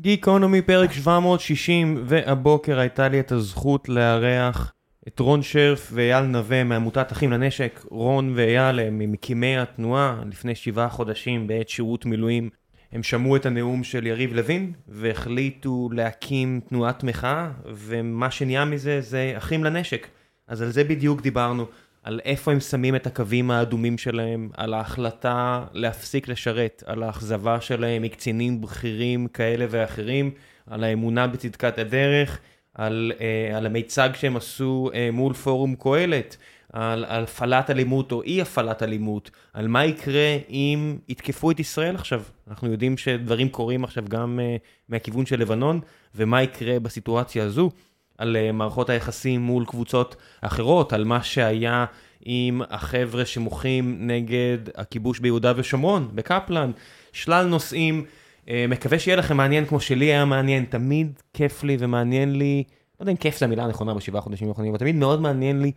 גיקונומי פרק 760, והבוקר הייתה לי את הזכות לארח את רון שרף ואייל נווה מעמותת אחים לנשק. רון ואייל הם ממקימי התנועה לפני שבעה חודשים בעת שירות מילואים. הם שמעו את הנאום של יריב לוין והחליטו להקים תנועת מחאה, ומה שנהיה מזה זה אחים לנשק. אז על זה בדיוק דיברנו, על איפה הם שמים את הקווים האדומים שלהם, על ההחלטה להפסיק לשרת, על האכזבה שלהם מקצינים בכירים כאלה ואחרים, על האמונה בצדקת הדרך, על, uh, על המיצג שהם עשו uh, מול פורום קהלת, על, על הפעלת אלימות או אי הפעלת אלימות, על מה יקרה אם יתקפו את ישראל עכשיו. אנחנו יודעים שדברים קורים עכשיו גם uh, מהכיוון של לבנון, ומה יקרה בסיטואציה הזו. על uh, מערכות היחסים מול קבוצות אחרות, על מה שהיה עם החבר'ה שמוחים נגד הכיבוש ביהודה ושומרון, בקפלן, שלל נושאים. Uh, מקווה שיהיה לכם מעניין כמו שלי היה מעניין, תמיד כיף לי ומעניין לי, לא יודע אם כיף זה המילה הנכונה בשבעה חודשים האחרונים, אבל תמיד מאוד מעניין לי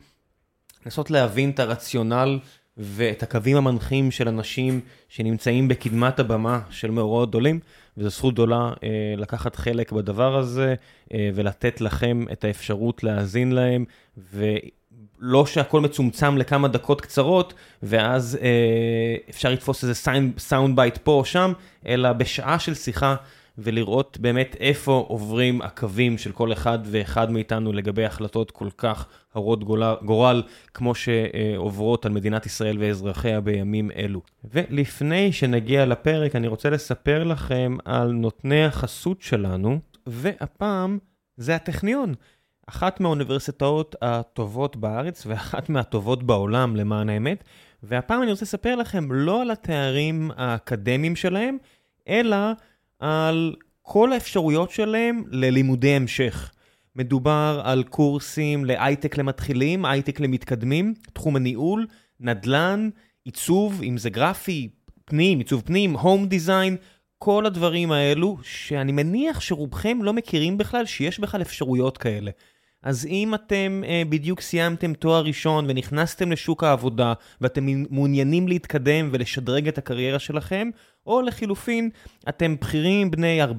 לנסות להבין את הרציונל ואת הקווים המנחים של אנשים שנמצאים בקדמת הבמה של מאורעות גדולים, וזו זכות גדולה אה, לקחת חלק בדבר הזה אה, ולתת לכם את האפשרות להאזין להם, ולא שהכל מצומצם לכמה דקות קצרות, ואז אה, אפשר לתפוס איזה sound bite פה או שם, אלא בשעה של שיחה. ולראות באמת איפה עוברים הקווים של כל אחד ואחד מאיתנו לגבי החלטות כל כך הרות גורל, כמו שעוברות על מדינת ישראל ואזרחיה בימים אלו. ולפני שנגיע לפרק, אני רוצה לספר לכם על נותני החסות שלנו, והפעם זה הטכניון. אחת מהאוניברסיטאות הטובות בארץ ואחת מהטובות בעולם למען האמת, והפעם אני רוצה לספר לכם לא על התארים האקדמיים שלהם, אלא על כל האפשרויות שלהם ללימודי המשך. מדובר על קורסים להייטק למתחילים, הייטק למתקדמים, תחום הניהול, נדל"ן, עיצוב, אם זה גרפי, פנים, עיצוב פנים, הום דיזיין, כל הדברים האלו, שאני מניח שרובכם לא מכירים בכלל שיש בכלל אפשרויות כאלה. אז אם אתם uh, בדיוק סיימתם תואר ראשון ונכנסתם לשוק העבודה ואתם מעוניינים להתקדם ולשדרג את הקריירה שלכם, או לחילופין, אתם בכירים בני 40-50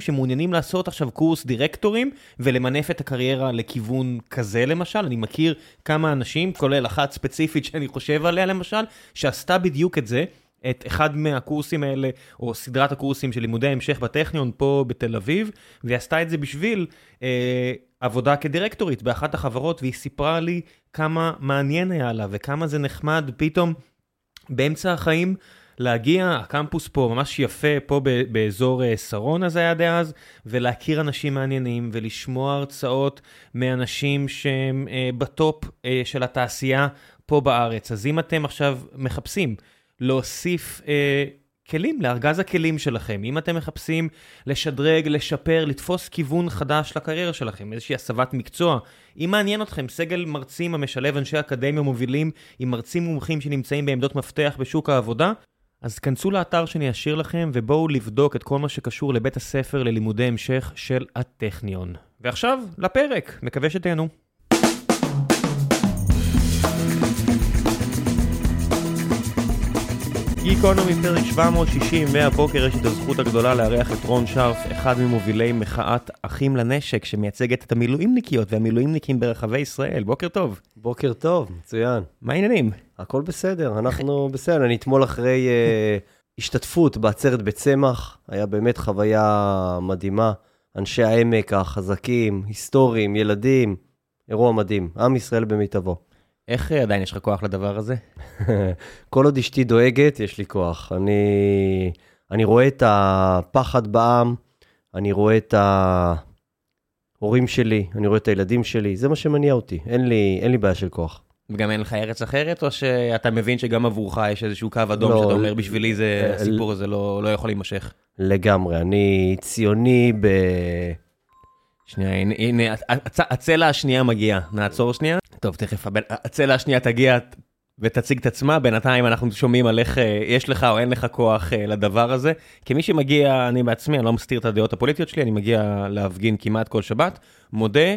שמעוניינים לעשות עכשיו קורס דירקטורים ולמנף את הקריירה לכיוון כזה למשל, אני מכיר כמה אנשים, כולל אחת ספציפית שאני חושב עליה למשל, שעשתה בדיוק את זה. את אחד מהקורסים האלה, או סדרת הקורסים של לימודי המשך בטכניון פה בתל אביב, והיא עשתה את זה בשביל אה, עבודה כדירקטורית באחת החברות, והיא סיפרה לי כמה מעניין היה לה, וכמה זה נחמד פתאום באמצע החיים להגיע, הקמפוס פה ממש יפה, פה באזור אה, שרונה זה היה דאז, ולהכיר אנשים מעניינים ולשמוע הרצאות מאנשים שהם אה, בטופ אה, של התעשייה פה בארץ. אז אם אתם עכשיו מחפשים להוסיף כלים לארגז הכלים שלכם, אם אתם מחפשים לשדרג, לשפר, לתפוס כיוון חדש לקריירה שלכם, איזושהי הסבת מקצוע, אם מעניין אתכם סגל מרצים המשלב אנשי אקדמיה מובילים עם מרצים מומחים שנמצאים בעמדות מפתח בשוק העבודה, אז כנסו לאתר שאני אשאיר לכם ובואו לבדוק את כל מה שקשור לבית הספר ללימודי המשך של הטכניון. ועכשיו, לפרק, מקווה שתהנו. גיקונומי פרק 760, מהבוקר יש את הזכות הגדולה לארח את רון שרף, אחד ממובילי מחאת אחים לנשק, שמייצגת את המילואימניקיות והמילואימניקים ברחבי ישראל. בוקר טוב. בוקר טוב, מצוין. מה העניינים? הכל בסדר, אנחנו בסדר. אני אתמול אחרי uh, השתתפות בעצרת בצמח, היה באמת חוויה מדהימה. אנשי העמק החזקים, היסטוריים, ילדים, אירוע מדהים. עם ישראל במיטבו. איך אה, עדיין יש לך כוח לדבר הזה? כל עוד אשתי דואגת, יש לי כוח. אני, אני רואה את הפחד בעם, אני רואה את ההורים שלי, אני רואה את הילדים שלי, זה מה שמניע אותי, אין לי, אין לי בעיה של כוח. וגם אין לך ארץ אחרת, או שאתה מבין שגם עבורך יש איזשהו קו אדום לא, שאתה אומר, בשבילי זה, אה, הסיפור הזה לא, לא יכול להימשך? לגמרי, אני ציוני ב... שנייה, הנה, הנה הצלע השנייה מגיעה, נעצור שנייה. טוב, תכף, הצלע השנייה תגיע ותציג את עצמה, בינתיים אנחנו שומעים על איך אה, יש לך או אין לך כוח אה, לדבר הזה. כמי שמגיע, אני בעצמי, אני לא מסתיר את הדעות הפוליטיות שלי, אני מגיע להפגין כמעט כל שבת, מודה,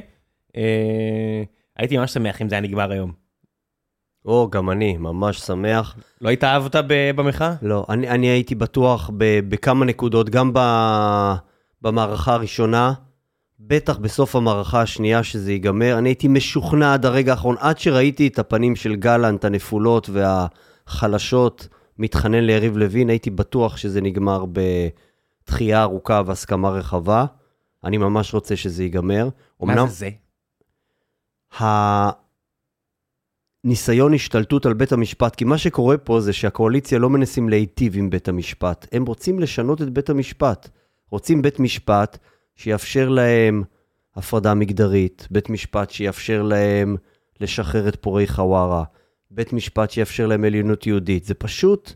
אה, הייתי ממש שמח אם זה היה נגמר היום. או, גם אני, ממש שמח. לא התאהבת במחאה? לא, אני, אני הייתי בטוח ב, בכמה נקודות, גם ב... במערכה הראשונה, בטח בסוף המערכה השנייה שזה ייגמר. אני הייתי משוכנע עד הרגע האחרון, עד שראיתי את הפנים של גלנט, הנפולות והחלשות, מתחנן ליריב לוין, הייתי בטוח שזה נגמר בתחייה ארוכה והסכמה רחבה. אני ממש רוצה שזה ייגמר. מה אמנם זה זה? הניסיון השתלטות על בית המשפט, כי מה שקורה פה זה שהקואליציה לא מנסים להיטיב עם בית המשפט, הם רוצים לשנות את בית המשפט. רוצים בית משפט שיאפשר להם הפרדה מגדרית, בית משפט שיאפשר להם לשחרר את פורעי חווארה, בית משפט שיאפשר להם עליונות יהודית. זה פשוט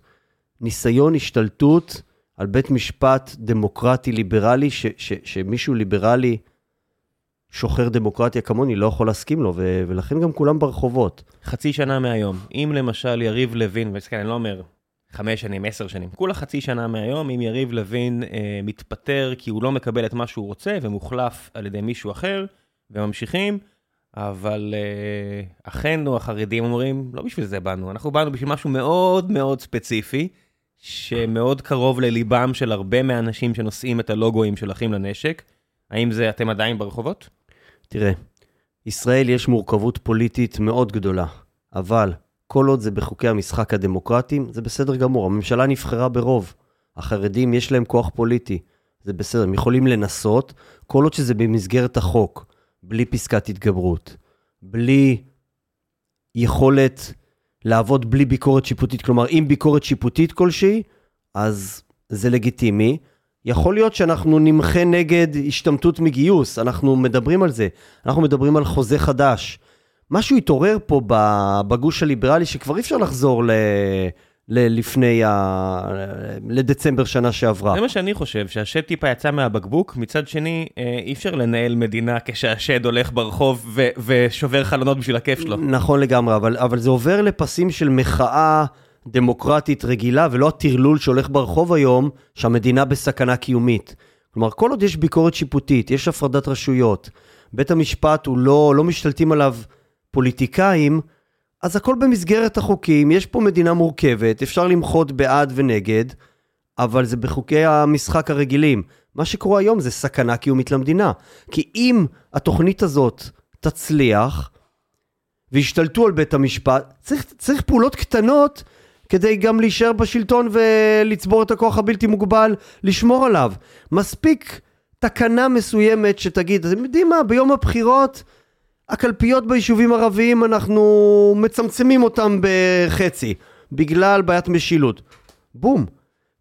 ניסיון השתלטות על בית משפט דמוקרטי ליברלי, ש- ש- שמישהו ליברלי שוחר דמוקרטיה כמוני לא יכול להסכים לו, ו- ולכן גם כולם ברחובות. חצי שנה מהיום, אם למשל יריב לוין, וכן, אני לא אומר חמש שנים, עשר שנים, כולה חצי שנה מהיום, אם יריב לוין אה, מתפטר כי הוא לא מקבל את מה שהוא רוצה ומוחלף על ידי מישהו אחר, וממשיכים, אבל אה, אחינו החרדים אומרים, לא בשביל זה באנו, אנחנו באנו בשביל משהו מאוד מאוד ספציפי, שמאוד קרוב לליבם של הרבה מהאנשים שנושאים את הלוגוים של אחים לנשק. האם זה אתם עדיין ברחובות? תראה, ישראל יש מורכבות פוליטית מאוד גדולה, אבל כל עוד זה בחוקי המשחק הדמוקרטיים, זה בסדר גמור. הממשלה נבחרה ברוב. החרדים יש להם כוח פוליטי, זה בסדר. הם יכולים לנסות, כל עוד שזה במסגרת החוק, בלי פסקת התגברות, בלי יכולת לעבוד בלי ביקורת שיפוטית. כלומר, אם ביקורת שיפוטית כלשהי, אז זה לגיטימי. יכול להיות שאנחנו נמחה נגד השתמטות מגיוס, אנחנו מדברים על זה. אנחנו מדברים על חוזה חדש. משהו התעורר פה בגוש הליברלי שכבר אי אפשר לחזור ל... ל- לפני ה... לדצמבר שנה שעברה. זה מה שאני חושב, שהשד טיפה יצא מהבקבוק, מצד שני, אה, אי אפשר לנהל מדינה כשהשד הולך ברחוב ו- ושובר חלונות בשביל הכיף שלו. נכון לגמרי, אבל, אבל זה עובר לפסים של מחאה דמוקרטית רגילה, ולא הטרלול שהולך ברחוב היום, שהמדינה בסכנה קיומית. כלומר, כל עוד יש ביקורת שיפוטית, יש הפרדת רשויות, בית המשפט הוא לא, לא משתלטים עליו פוליטיקאים, אז הכל במסגרת החוקים, יש פה מדינה מורכבת, אפשר למחות בעד ונגד, אבל זה בחוקי המשחק הרגילים. מה שקורה היום זה סכנה קיומית למדינה. כי אם התוכנית הזאת תצליח, והשתלטו על בית המשפט, צריך, צריך פעולות קטנות כדי גם להישאר בשלטון ולצבור את הכוח הבלתי מוגבל, לשמור עליו. מספיק תקנה מסוימת שתגיד, אתם יודעים מה, ביום הבחירות, הקלפיות ביישובים ערביים, אנחנו מצמצמים אותם בחצי, בגלל בעיית משילות. בום.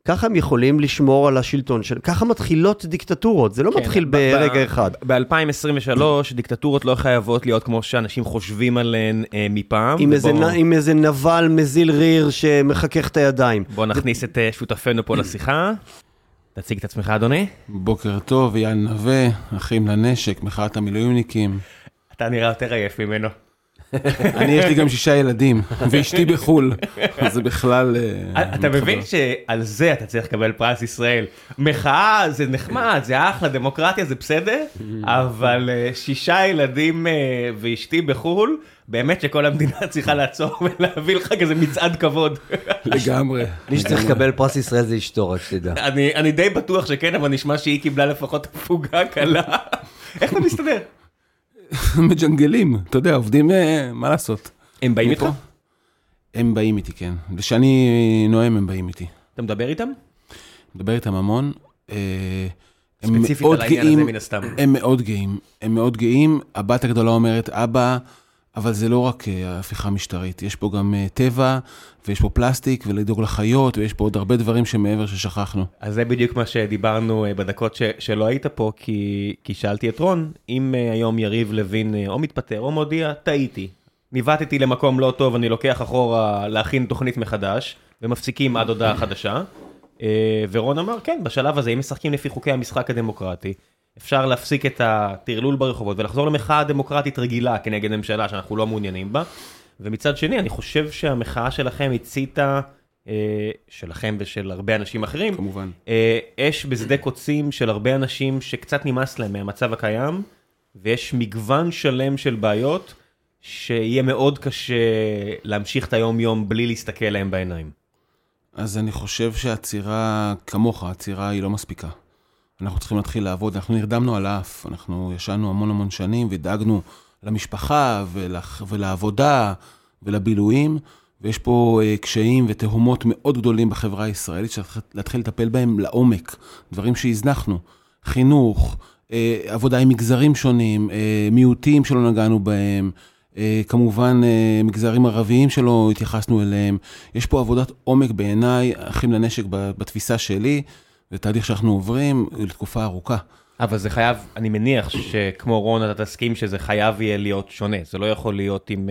ככה הם יכולים לשמור על השלטון של... ככה מתחילות דיקטטורות, זה לא כן, מתחיל ב- ברגע אחד. ב-2023 דיקטטורות לא חייבות להיות כמו שאנשים חושבים עליהן אה, מפעם. עם איזה, ובוא- נ... עם איזה נבל מזיל ריר שמחכך את הידיים. בוא נכניס את אה, שותפינו פה לשיחה. תציג את עצמך, אדוני. בוקר טוב, אייל נווה, אחים לנשק, מחאת המילואימניקים. אתה נראה יותר עייף ממנו. אני, יש לי גם שישה ילדים, ואשתי בחו"ל, אז זה בכלל... אה, אתה מתחבר. מבין שעל זה אתה צריך לקבל פרס ישראל. מחאה זה נחמד, זה אחלה, דמוקרטיה זה בסדר, אבל אה, שישה ילדים אה, ואשתי בחו"ל, באמת שכל המדינה צריכה לעצור ולהביא לך כזה מצעד כבוד. לגמרי. מי שצריך לקבל פרס ישראל זה אשתו, רק שתדע. אני אני די בטוח שכן, אבל נשמע שהיא קיבלה לפחות הפוגה קלה. איך אתה מסתדר? מג'נגלים, אתה יודע, עובדים, אה, מה לעשות. הם באים איתך? הם באים איתי, כן. כשאני נואם, הם באים איתי. אתה מדבר איתם? מדבר איתם המון. אה, ספציפית על העניין הזה מן הסתם. הם מאוד גאים, הם מאוד גאים. הבת הגדולה אומרת, אבא, אבל זה לא רק אה, הפיכה משטרית, יש פה גם אה, טבע, ויש פה פלסטיק, ולדאוג לחיות, ויש פה עוד הרבה דברים שמעבר ששכחנו. אז זה בדיוק מה שדיברנו אה, בדקות ש, שלא היית פה, כי, כי שאלתי את רון, אם היום יריב לוין או מתפטר או מודיע, טעיתי. ניווטתי למקום לא טוב, אני לוקח אחורה להכין תוכנית מחדש, ומפסיקים עד הודעה חדשה. ורון אמר, כן, בשלב הזה, אם משחקים לפי חוקי המשחק הדמוקרטי, אפשר להפסיק את הטרלול ברחובות ולחזור למחאה דמוקרטית רגילה כנגד ממשלה שאנחנו לא מעוניינים בה. ומצד שני, אני חושב שהמחאה שלכם הציתה, אה, שלכם ושל הרבה אנשים אחרים, כמובן. אה, אש בשדה קוצים של הרבה אנשים שקצת נמאס להם מהמצב הקיים, ויש מגוון שלם של בעיות שיהיה מאוד קשה להמשיך את היום-יום בלי להסתכל להם בעיניים. אז אני חושב שהעצירה, כמוך, העצירה היא לא מספיקה. אנחנו צריכים להתחיל לעבוד, אנחנו נרדמנו על האף, אנחנו ישנו המון המון שנים ודאגנו למשפחה ולח, ולעבודה ולבילויים, ויש פה uh, קשיים ותהומות מאוד גדולים בחברה הישראלית, שצריך להתחיל לטפל בהם לעומק, דברים שהזנחנו, חינוך, uh, עבודה עם מגזרים שונים, uh, מיעוטים שלא נגענו בהם, כמובן מגזרים ערביים שלא התייחסנו אליהם. יש פה עבודת עומק בעיניי, אחים לנשק בתפיסה שלי, זה תהליך שאנחנו עוברים לתקופה ארוכה. אבל זה חייב, אני מניח שכמו רון אתה תסכים שזה חייב יהיה להיות שונה, זה לא יכול להיות עם,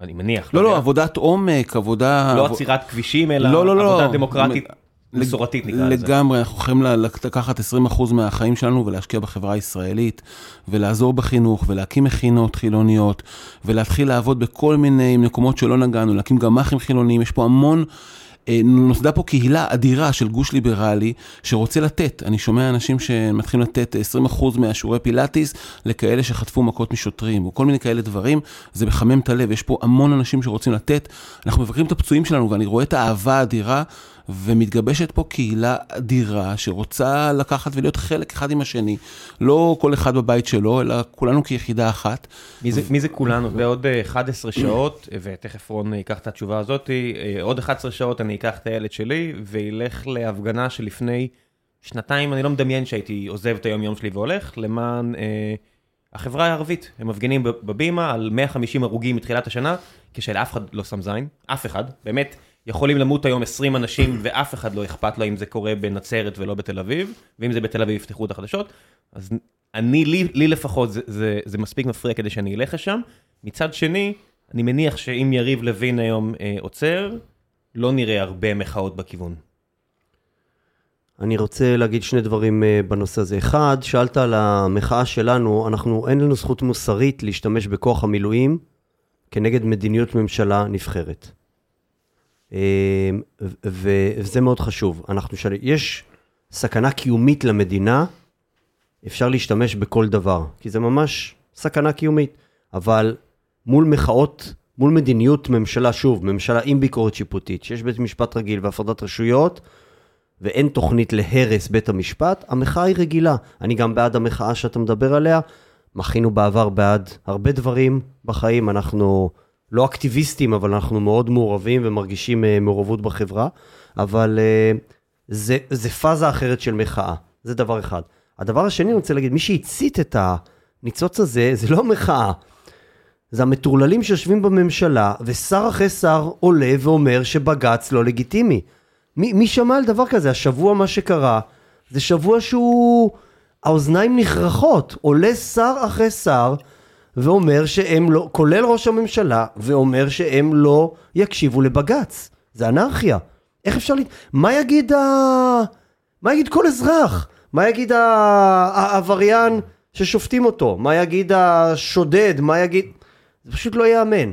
אני מניח. לא, לא, עבודת עומק, עבודה... לא עצירת כבישים, אלא לא, לא, לא, עבודה דמוקרטית. מסורתית נקרא לזה. לגמרי, אנחנו יכולים לקחת 20% מהחיים שלנו ולהשקיע בחברה הישראלית, ולעזור בחינוך, ולהקים מכינות חילוניות, ולהתחיל לעבוד בכל מיני מקומות שלא נגענו, להקים גמ"חים חילוניים, יש פה המון אה, נוסדה פה קהילה אדירה של גוש ליברלי שרוצה לתת. אני שומע אנשים שמתחילים לתת 20% מהשיעורי פילאטיס לכאלה שחטפו מכות משוטרים, או כל מיני כאלה דברים. זה מחמם את הלב, יש פה המון אנשים שרוצים לתת. אנחנו מבקרים את הפצועים שלנו, ואני רואה את האהבה האדירה. ומתגבשת פה קהילה אדירה שרוצה לקחת ולהיות חלק אחד עם השני. לא כל אחד בבית שלו, אלא כולנו כיחידה אחת. מי זה, מי זה כולנו? בעוד 11 שעות, ותכף רון ייקח את התשובה הזאת, אה, עוד 11 שעות אני אקח את הילד שלי וילך להפגנה שלפני שנתיים, אני לא מדמיין שהייתי עוזב את היום יום שלי והולך, למען... אה, החברה הערבית, הם מפגינים בבימה על 150 הרוגים מתחילת השנה, כשלאף אחד לא שם זין, אף אחד, באמת, יכולים למות היום 20 אנשים ואף אחד לא אכפת לו אם זה קורה בנצרת ולא בתל אביב, ואם זה בתל אביב יפתחו את החדשות, אז אני, לי, לי לפחות זה, זה, זה מספיק מפריע כדי שאני אלך לשם. מצד שני, אני מניח שאם יריב לוין היום אה, עוצר, לא נראה הרבה מחאות בכיוון. אני רוצה להגיד שני דברים אה, בנושא הזה. אחד, שאלת על המחאה שלנו, אנחנו, אין לנו זכות מוסרית להשתמש בכוח המילואים כנגד מדיניות ממשלה נבחרת. אמ, וזה מאוד חשוב. אנחנו שואלים, יש סכנה קיומית למדינה, אפשר להשתמש בכל דבר, כי זה ממש סכנה קיומית. אבל מול מחאות, מול מדיניות ממשלה, שוב, ממשלה עם ביקורת שיפוטית, שיש בית משפט רגיל והפרדת רשויות, ואין תוכנית להרס בית המשפט, המחאה היא רגילה. אני גם בעד המחאה שאתה מדבר עליה. מחינו בעבר בעד הרבה דברים בחיים, אנחנו... לא אקטיביסטים, אבל אנחנו מאוד מעורבים ומרגישים uh, מעורבות בחברה, אבל uh, זה, זה פאזה אחרת של מחאה, זה דבר אחד. הדבר השני, אני רוצה להגיד, מי שהצית את הניצוץ הזה, זה לא המחאה. זה המטורללים שיושבים בממשלה, ושר אחרי שר עולה ואומר שבג"ץ לא לגיטימי. מי, מי שמע על דבר כזה? השבוע מה שקרה, זה שבוע שהוא... האוזניים נכרחות. עולה שר אחרי שר, ואומר שהם לא, כולל ראש הממשלה, ואומר שהם לא יקשיבו לבג"ץ. זה אנרכיה. איך אפשר ל... מה יגיד ה... מה יגיד כל אזרח? מה יגיד העבריין ששופטים אותו? מה יגיד השודד? מה יגיד... זה פשוט לא ייאמן.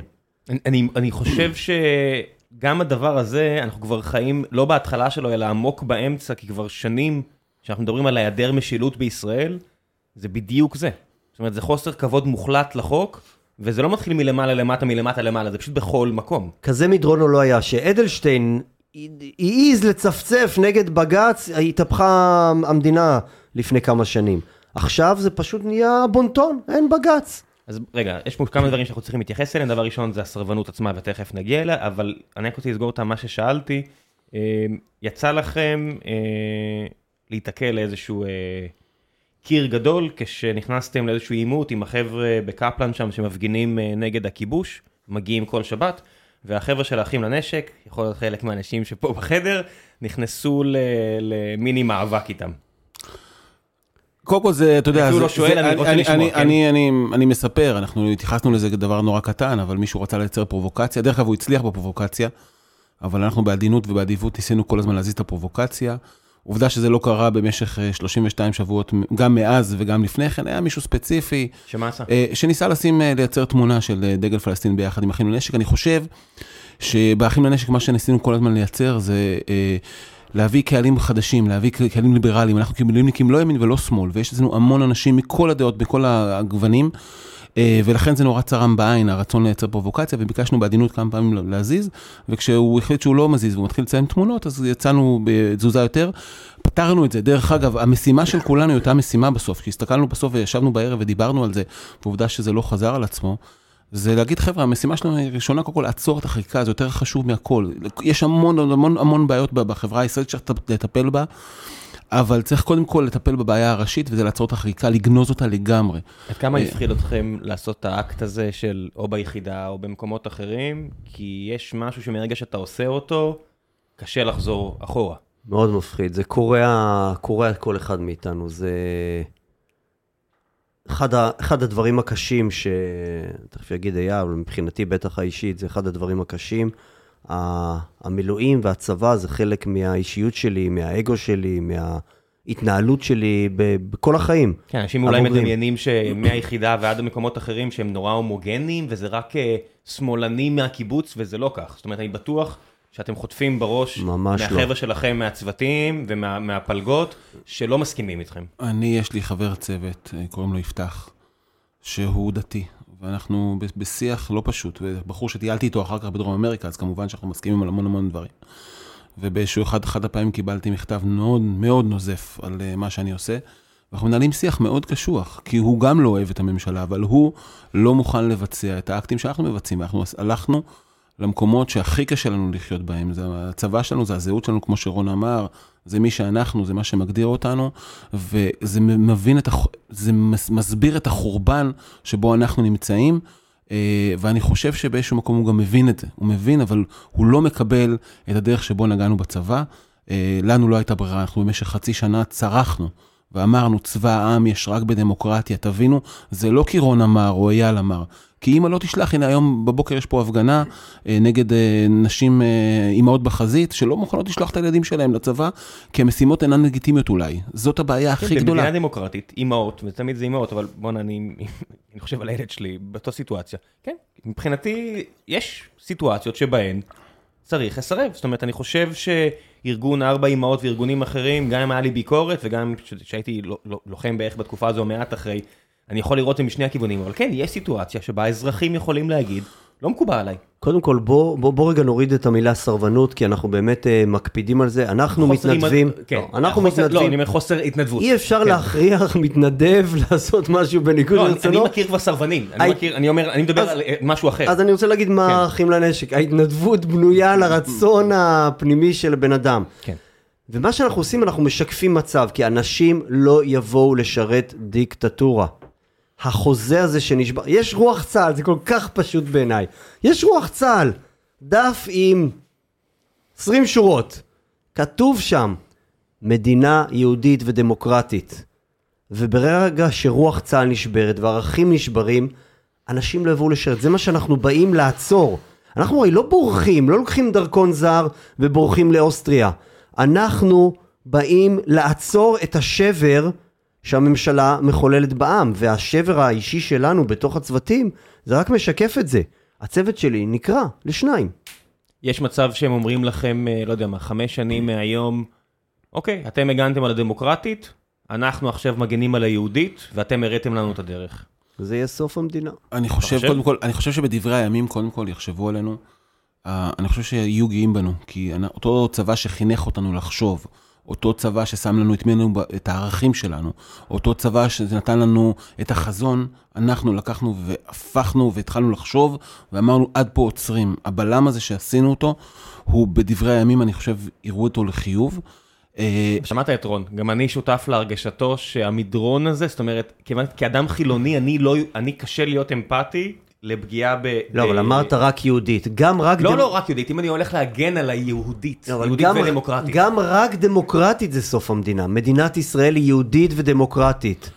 אני, אני, חושב שגם הדבר הזה, אנחנו כבר חיים לא בהתחלה שלו, אלא עמוק באמצע, כי כבר שנים שאנחנו מדברים על היעדר משילות בישראל, זה בדיוק זה. זאת אומרת, זה חוסר כבוד מוחלט לחוק, וזה לא מתחיל מלמעלה למטה, מלמטה למעלה, זה פשוט בכל מקום. כזה מדרון הוא לא היה, שאדלשטיין העז לצפצף נגד בג"ץ, התהפכה המדינה לפני כמה שנים. עכשיו זה פשוט נהיה בונטון, אין בג"ץ. אז רגע, יש פה כמה דברים שאנחנו צריכים להתייחס אליהם, דבר ראשון זה הסרבנות עצמה ותכף נגיע אליה, אבל אני רק רוצה לסגור את מה ששאלתי. אה, יצא לכם אה, להיתקל לאיזשהו אה, קיר גדול כשנכנסתם לאיזשהו עימות עם החבר'ה בקפלן שם שמפגינים אה, נגד הכיבוש, מגיעים כל שבת, והחבר'ה של האחים לנשק, יכול להיות חלק מהאנשים שפה בחדר, נכנסו למיני מאבק איתם. קודם כל זה, אתה יודע, זה, לא שואל, זה, אני רוצה לשמוע, אני, כן? אני, אני, אני מספר, אנחנו התייחסנו לזה כדבר נורא קטן, אבל מישהו רצה לייצר פרובוקציה, דרך אגב הוא הצליח בפרובוקציה, אבל אנחנו בעדינות ובאדיבות ניסינו כל הזמן להזיז את הפרובוקציה. עובדה שזה לא קרה במשך 32 אה, שבועות, גם מאז וגם לפני כן, היה מישהו ספציפי. שמה עשה? אה, שניסה לשים, אה, לייצר תמונה של דגל פלסטין ביחד עם אחים לנשק. אני חושב שבאחים לנשק מה שניסינו כל הזמן לייצר זה להביא קהלים חדשים, להביא קהלים ליברליים. אנחנו כמילואימניקים לא ימין ולא שמאל, ויש אצלנו המון אנשים מכל הדעות, מכל הגוונים. אה, ולכן זה נורא צרם בעין, הרצון לייצר פרובוקציה, וביקשנו בעדינות כמה פעמים להזיז, וכשהוא החליט שהוא לא מזיז והוא מתחיל לציין תמונות, אז יצאנו בתזוזה יותר. פתרנו את זה. דרך אגב, המשימה של כולנו היא אותה משימה בסוף. כשהסתכלנו בסוף וישבנו בערב ודיברנו על זה, ועובדה שזה לא חזר על עצמו, זה להגיד, חבר'ה, המשימה שלנו היא ראשונה, קודם כל לעצור את החקיקה, זה יותר חשוב מהכל. יש המון המון המון בעיות בחברה הישראלית שצריך לטפל בה. אבל צריך קודם כל לטפל בבעיה הראשית, וזה לעצור את החקיקה, לגנוז אותה לגמרי. עד כמה הפחיד אתכם לעשות את האקט הזה של או ביחידה או במקומות אחרים? כי יש משהו שמרגע שאתה עושה אותו, קשה לחזור אחורה. מאוד מפחיד, זה קורע, קורע כל אחד מאיתנו, זה אחד, ה, אחד הדברים הקשים, שתכף יגיד אייל, מבחינתי בטח האישית, זה אחד הדברים הקשים. המילואים והצבא זה חלק מהאישיות שלי, מהאגו שלי, מההתנהלות שלי בכל החיים. כן, אנשים אולי מדמיינים שמהיחידה ועד המקומות אחרים שהם נורא הומוגנים, וזה רק אה, שמאלנים מהקיבוץ, וזה לא כך. זאת אומרת, אני בטוח שאתם חוטפים בראש מהחבר'ה לא. שלכם, מהצוותים ומהפלגות, שלא מסכימים איתכם. אני, יש לי חבר צוות, אה, קוראים לו יפתח, שהוא דתי. ואנחנו בשיח לא פשוט, ובחור שטיילתי איתו אחר כך בדרום אמריקה, אז כמובן שאנחנו מסכימים על המון המון דברים. ובאיזשהו אחד, אחד הפעמים קיבלתי מכתב מאוד מאוד נוזף על uh, מה שאני עושה. ואנחנו מנהלים שיח מאוד קשוח, כי הוא גם לא אוהב את הממשלה, אבל הוא לא מוכן לבצע את האקטים שאנחנו מבצעים. אנחנו הלכנו למקומות שהכי קשה לנו לחיות בהם. זה הצבא שלנו, זה הזהות שלנו, כמו שרון אמר, זה מי שאנחנו, זה מה שמגדיר אותנו, וזה מבין את, הח... זה מסביר את החורבן שבו אנחנו נמצאים, אה, ואני חושב שבאיזשהו מקום הוא גם מבין את זה. הוא מבין, אבל הוא לא מקבל את הדרך שבו נגענו בצבא. אה, לנו לא הייתה ברירה, אנחנו במשך חצי שנה צרחנו. ואמרנו, צבא העם יש רק בדמוקרטיה, תבינו, זה לא כי רון אמר או אייל אמר, כי אמא לא תשלח, הנה היום בבוקר יש פה הפגנה אה, נגד אה, נשים, אה, אימהות בחזית, שלא מוכנות לשלוח את הילדים שלהם לצבא, כי המשימות אינן לגיטימיות אולי. זאת הבעיה כן, הכי גדולה. במדינה דמוקרטית, אימהות, ותמיד זה אימהות, אבל בוא'נה, אני, אני חושב על הילד שלי באותה סיטואציה. כן, מבחינתי, יש סיטואציות שבהן צריך לסרב. זאת אומרת, אני חושב שארגון ארבע אימהות וארגונים אחרים, גם אם היה לי ביקורת, וגם כשהייתי לוחם בערך בתקופה הזו מעט אחרי, אני יכול לראות את זה משני הכיוונים, אבל כן, יש סיטואציה שבה אזרחים יכולים להגיד, לא מקובל עליי. קודם כל, בוא, בוא, בוא רגע נוריד את המילה סרבנות, כי אנחנו באמת uh, מקפידים על זה. אנחנו מתנדבים, אימא, כן, לא, אנחנו חוסר, מתנדבים. לא, אני אומר חוסר התנדבות. אי אפשר כן. להכריח מתנדב לעשות משהו בניגוד לא, לרצונו. אני מכיר כבר סרבנים, אני, I... מכיר, אני אומר, אני מדבר אז, על אה, משהו אחר. אז אני רוצה להגיד מה כן. אחים לנשק. ההתנדבות בנויה על הרצון הפנימי של הבן אדם. כן. ומה שאנחנו עושים, אנחנו משקפים מצב, כי אנשים לא יבואו לשרת דיקטטורה. החוזה הזה שנשבר, יש רוח צה"ל, זה כל כך פשוט בעיניי. יש רוח צה"ל, דף עם 20 שורות. כתוב שם, מדינה יהודית ודמוקרטית. וברגע שרוח צה"ל נשברת וערכים נשברים, אנשים לא יבואו לשרת. זה מה שאנחנו באים לעצור. אנחנו הרי לא בורחים, לא לוקחים דרכון זר ובורחים לאוסטריה. אנחנו באים לעצור את השבר שהממשלה מחוללת בעם, והשבר האישי שלנו בתוך הצוותים, זה רק משקף את זה. הצוות שלי נקרע לשניים. יש מצב שהם אומרים לכם, אה, לא יודע מה, חמש שנים מהיום, אוקיי, אתם הגנתם על הדמוקרטית, אנחנו עכשיו מגנים על היהודית, ואתם הראיתם לנו את הדרך. זה יהיה סוף המדינה. אני חושב, חושב? קודם כל, אני חושב שבדברי הימים, קודם כל, יחשבו עלינו. Uh, אני חושב שיהיו גאים בנו, כי אותו צבא שחינך אותנו לחשוב, אותו צבא ששם לנו, הטמיע את הערכים שלנו, אותו צבא שנתן לנו את החזון, אנחנו לקחנו והפכנו והתחלנו לחשוב ואמרנו עד פה עוצרים. הבלם הזה שעשינו אותו, הוא בדברי הימים, אני חושב, יראו אותו לחיוב. אה, שמעת את רון, גם אני שותף להרגשתו שהמדרון הזה, זאת אומרת, כאדם חילוני, אני לא, אני קשה להיות אמפתי לפגיעה ב... לא, אבל אמרת רק יהודית. גם רק... לא, לא רק יהודית, אם אני הולך להגן על היהודית, לא, יהודית ודמוקרטית. גם רק דמוקרטית זה סוף המדינה. מדינת ישראל היא יהודית ודמוקרטית.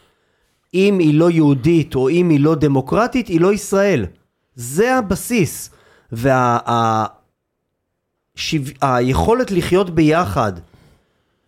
אם היא לא יהודית או אם היא לא דמוקרטית, היא לא ישראל. זה הבסיס. והיכולת לחיות ביחד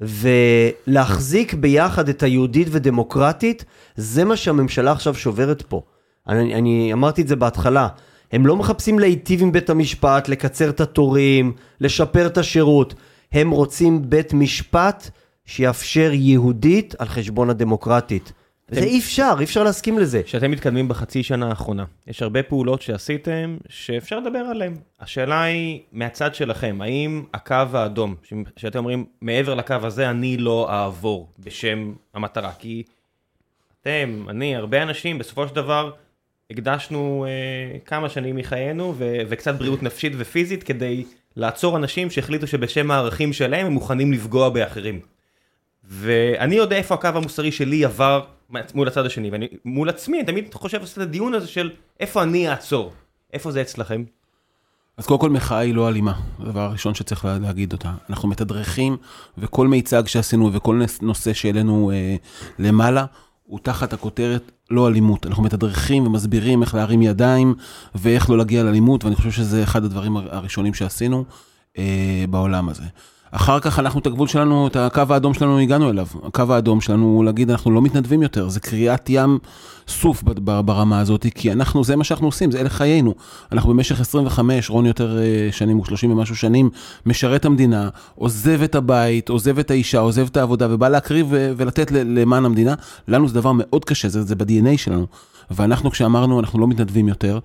ולהחזיק ביחד את היהודית ודמוקרטית, זה מה שהממשלה עכשיו שוברת פה. אני, אני אמרתי את זה בהתחלה, הם לא מחפשים להיטיב עם בית המשפט, לקצר את התורים, לשפר את השירות, הם רוצים בית משפט שיאפשר יהודית על חשבון הדמוקרטית. זה אי אפשר, אי אפשר להסכים לזה. שאתם מתקדמים בחצי שנה האחרונה, יש הרבה פעולות שעשיתם שאפשר לדבר עליהן. השאלה היא, מהצד שלכם, האם הקו האדום, שאתם אומרים, מעבר לקו הזה אני לא אעבור בשם המטרה? כי אתם, אני, הרבה אנשים, בסופו של דבר, הקדשנו אה, כמה שנים מחיינו ו- וקצת בריאות נפשית ופיזית כדי לעצור אנשים שהחליטו שבשם הערכים שלהם הם מוכנים לפגוע באחרים. ואני יודע איפה הקו המוסרי שלי עבר מול הצד השני, ואני מול עצמי, אני תמיד חושב לעשות את הדיון הזה של איפה אני אעצור, איפה זה אצלכם? אז קודם כל מחאה היא לא אלימה, זה הדבר הראשון שצריך לה- להגיד אותה. אנחנו מתדרכים, וכל מיצג שעשינו וכל נושא שהעלינו אה, למעלה, הוא תחת הכותרת לא אלימות. אנחנו מתדרכים ומסבירים איך להרים ידיים ואיך לא להגיע לאלימות, ואני חושב שזה אחד הדברים הר- הראשונים שעשינו אה, בעולם הזה. אחר כך אנחנו את הגבול שלנו, את הקו האדום שלנו הגענו אליו. הקו האדום שלנו הוא להגיד אנחנו לא מתנדבים יותר, זה קריאת ים סוף ברמה הזאת, כי אנחנו, זה מה שאנחנו עושים, זה אלה חיינו. אנחנו במשך 25, רון יותר אה, שנים, הוא 30 ומשהו שנים, משרת המדינה, עוזב את הבית, עוזב את האישה, עוזב את העבודה, ובא להקריב ו- ולתת למען המדינה. לנו זה דבר מאוד קשה, זה, זה ב-DNA שלנו. ואנחנו כשאמרנו אנחנו לא מתנדבים יותר,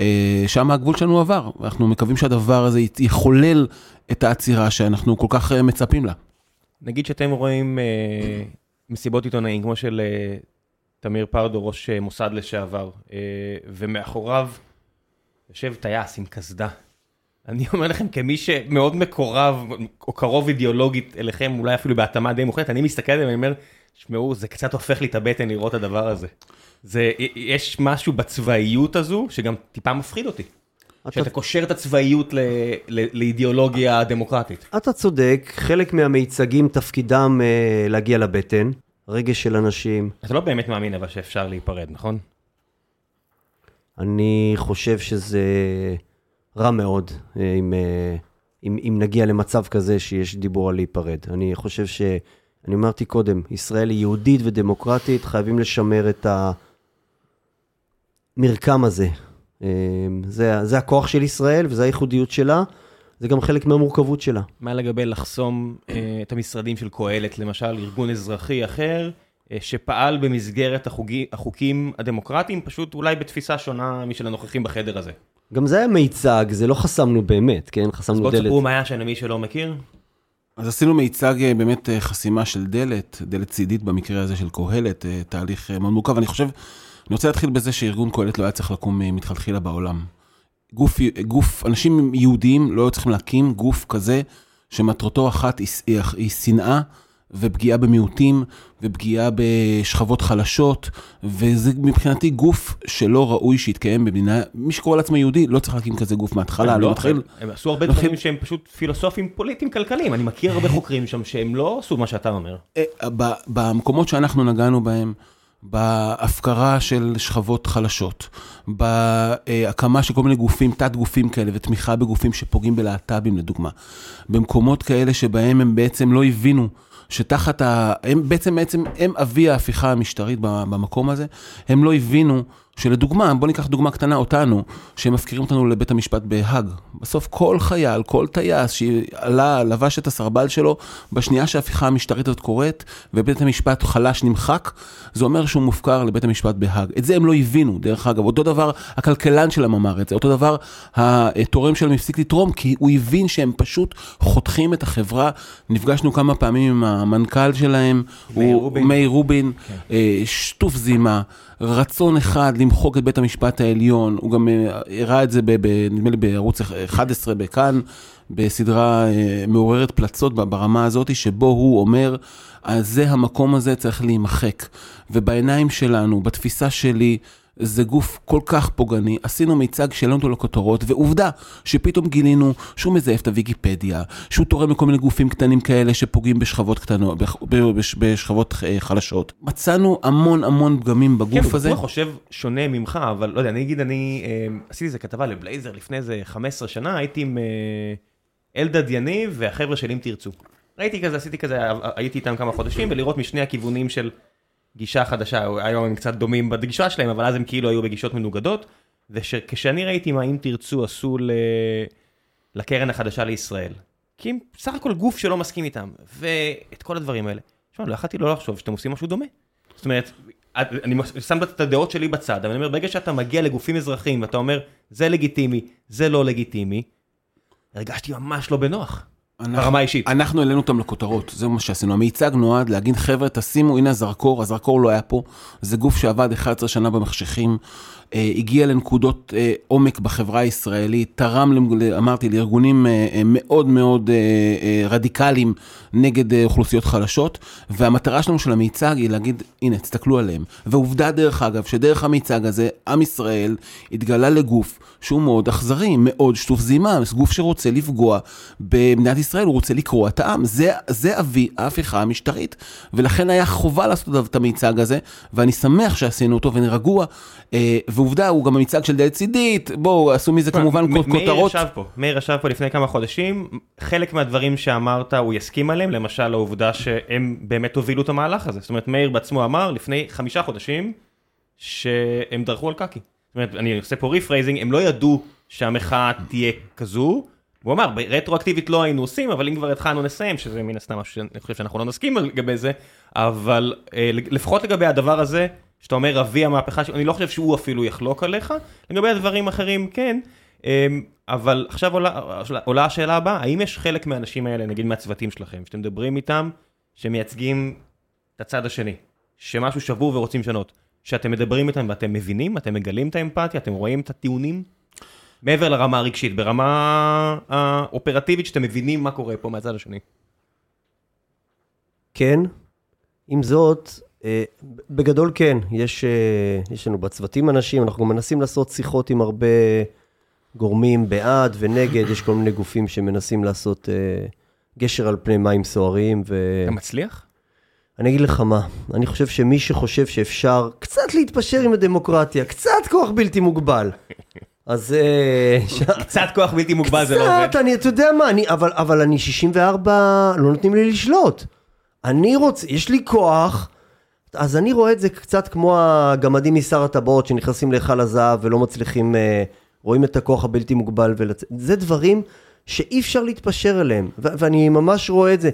אה, שם הגבול שלנו עבר. אנחנו מקווים שהדבר הזה יחולל את העצירה שאנחנו כל כך אה, מצפים לה. נגיד שאתם רואים אה, מסיבות עיתונאים כמו של תמיר פרדו, ראש מוסד לשעבר, ומאחוריו יושב טייס עם קסדה. אני אומר לכם, כמי שמאוד מקורב או קרוב אידיאולוגית אליכם, אולי אפילו בהתאמה די מוחלטת, אני מסתכל עליהם ואני אומר, שמעו, זה קצת הופך לי את הבטן לראות את הדבר הזה. זה, יש משהו בצבאיות הזו שגם טיפה מפחיד אותי. אתה- שאתה קושר את הצבאיות ל, ל, לאידיאולוגיה דמוקרטית. אתה צודק, חלק מהמיצגים תפקידם אה, להגיע לבטן, רגש של אנשים. אתה לא באמת מאמין אבל שאפשר להיפרד, נכון? אני חושב שזה רע מאוד אה, אם, אה, אם, אם נגיע למצב כזה שיש דיבור על להיפרד. אני חושב ש... אני אמרתי קודם, ישראל היא יהודית ודמוקרטית, חייבים לשמר את המרקם הזה. אה, זה, זה הכוח של ישראל וזה הייחודיות שלה, זה גם חלק מהמורכבות שלה. מה לגבי לחסום אה, את המשרדים של קהלת, למשל ארגון אזרחי אחר, אה, שפעל במסגרת החוגי, החוקים הדמוקרטיים, פשוט אולי בתפיסה שונה משל הנוכחים בחדר הזה. גם זה היה מיצג, זה לא חסמנו באמת, כן? אז חסמנו בואו דלת. תספרו מה היה שם למי שלא מכיר. אז עשינו מיצג אה, באמת אה, חסימה של דלת, דלת צידית במקרה הזה של קהלת, אה, תהליך מאוד מורכב. אני חושב, אני רוצה להתחיל בזה שארגון קהלת לא היה צריך לקום מלכתחילה בעולם. גוף, גוף, אנשים יהודיים לא היו צריכים להקים גוף כזה שמטרתו אחת היא, היא, היא שנאה ופגיעה במיעוטים ופגיעה בשכבות חלשות, וזה מבחינתי גוף שלא ראוי שיתקיים במדינה, מי שקורא לעצמו יהודי לא צריך להקים כזה גוף מההתחלה, לא לא, מתחיל. הם, עשו הרבה דברים שהם פשוט פילוסופים פוליטיים כלכליים. אני מכיר הרבה חוקרים שם שהם לא עשו מה שאתה אומר. אה, במקומות שאנחנו נגענו בהם, בהפקרה של שכבות חלשות, בהקמה של כל מיני גופים, תת גופים כאלה, ותמיכה בגופים שפוגעים בלהט"בים לדוגמה, במקומות כאלה שבהם הם בעצם לא הבינו שתחת ה... הם בעצם, בעצם, הם אבי ההפיכה המשטרית במקום הזה, הם לא הבינו שלדוגמה, בוא ניקח דוגמה קטנה, אותנו, שהם מפקירים אותנו לבית המשפט בהאג. בסוף כל חייל, כל טייס שעלה, לבש את הסרבל שלו, בשנייה שההפיכה המשטרית הזאת קורית, ובית המשפט חלש נמחק, זה אומר שהוא מופקר לבית המשפט בהאג. את זה הם לא הבינו, דרך אגב. אותו דבר, הכלכלן שלהם אמר את זה, אותו דבר, התורם שלהם הפסיק לתרום, כי הוא הבין שהם פשוט חותכים את החברה. נפגשנו כמה פעמים עם המנכ"ל שלהם, מאיר רובין. מאיר רובין, אה, שטוף זימה, רצון אחד למחוק את בית המשפט העליון, הוא גם אה, הראה את זה, נדמה לי בערוץ 11 בכאן, בסדרה אה, מעוררת פלצות ברמה הזאת, שבו הוא אומר, "אז זה המקום הזה צריך להימחק. ובעיניים שלנו, בתפיסה שלי, זה גוף כל כך פוגעני, עשינו מיצג שהעלינו אותו לכותרות, ועובדה שפתאום גילינו שהוא מזייף את הוויקיפדיה, שהוא תורם לכל מיני גופים קטנים כאלה שפוגעים בשכבות קטנות, בשכבות אה, חלשות. מצאנו המון המון פגמים כן, בגוף הוא הזה. בטוח חושב שונה ממך, אבל לא יודע, אני אגיד, אני אה, עשיתי איזה כתבה לבלייזר לפני איזה 15 שנה, הייתי עם אה, אלדד יניב והחבר'ה של אם תרצו. ראיתי כזה, עשיתי כזה, הייתי איתם כמה חודשים, ולראות משני הכיוונים של גישה חדשה, היום הם קצת דומים בגישה שלהם, אבל אז הם כאילו היו בגישות מנוגדות, וכשאני ראיתי מה אם תרצו עשו ל... לקרן החדשה לישראל, כי הם סך הכל גוף שלא מסכים איתם, ואת כל הדברים האלה. תשמע, לא יכלתי לא לחשוב שאתם עושים משהו דומה. זאת אומרת, אני שם את הדעות שלי בצד, אבל אני אומר, ברגע שאתה מגיע לגופים אזרחיים ואתה אומר, זה לגיטימי, זה לא לגיטימי, הרגשתי ממש לא בנוח. ברמה האישית. אנחנו העלינו אותם לכותרות, זה מה שעשינו. המיצג נועד להגיד, חבר'ה, תשימו, הנה הזרקור, הזרקור לא היה פה. זה גוף שעבד 11 שנה במחשכים, הגיע לנקודות אה, עומק בחברה הישראלית, תרם, אמרתי, לארגונים אה, מאוד מאוד רדיקליים נגד אוכלוסיות חלשות, והמטרה שלנו של המיצג היא להגיד, הנה, תסתכלו עליהם. ועובדה, דרך אגב, שדרך המיצג הזה, עם ישראל התגלה לגוף שהוא מאוד אכזרי, מאוד שטוף זימה, גוף שרוצה לפגוע במדינת ישראל, הוא רוצה לקרוע את העם. זה, זה אבי ההפיכה המשטרית, ולכן היה חובה לעשות את המיצג הזה, ואני שמח שעשינו אותו, ואני רגוע. ועובדה, הוא גם המצעד של דלת צידית, בואו, עשו מזה כמובן כותרות. מאיר ישב פה, מאיר ישב פה לפני כמה חודשים, חלק מהדברים שאמרת הוא יסכים עליהם, למשל העובדה שהם באמת הובילו את המהלך הזה. זאת אומרת, מאיר בעצמו אמר לפני חמישה חודשים, שהם דרכו על קקי. זאת אומרת, אני עושה פה rephrasing, הם לא ידעו שהמחאה תהיה כזו. הוא אמר, רטרואקטיבית לא היינו עושים, אבל אם כבר התחלנו לסיים, שזה מן הסתם משהו שאני חושב שאנחנו לא נסכים לגבי זה, אבל אה, לפחות לגבי הדבר הזה, שאתה אומר אבי המהפכה, אני לא חושב שהוא אפילו יחלוק עליך, לגבי הדברים אחרים כן, אמ, אבל עכשיו עולה, עולה השאלה הבאה, האם יש חלק מהאנשים האלה, נגיד מהצוותים שלכם, שאתם מדברים איתם, שמייצגים את הצד השני, שמשהו שבור ורוצים לשנות, שאתם מדברים איתם ואתם מבינים, אתם מגלים את האמפתיה, אתם רואים את הטיעונים? מעבר לרמה הרגשית, ברמה האופרטיבית שאתם מבינים מה קורה פה מהצד השני. כן, עם זאת, בגדול כן, יש, אה, יש לנו בצוותים אנשים, אנחנו מנסים לעשות שיחות עם הרבה גורמים בעד ונגד, יש כל מיני גופים שמנסים לעשות אה, גשר על פני מים סוערים. ו... אתה מצליח? אני אגיד לך מה, אני חושב שמי שחושב שאפשר קצת להתפשר עם הדמוקרטיה, קצת כוח בלתי מוגבל. אז... קצת כוח בלתי מוגבל זה לא עובד. קצת, אני, אתה יודע מה, אני, אבל, אבל אני 64, לא נותנים לי לשלוט. אני רוצה, יש לי כוח. אז אני רואה את זה קצת כמו הגמדים משר הטבעות שנכנסים להיכל הזהב ולא מצליחים, אה, רואים את הכוח הבלתי מוגבל ולצ... זה דברים שאי אפשר להתפשר עליהם, ואני ממש רואה את זה.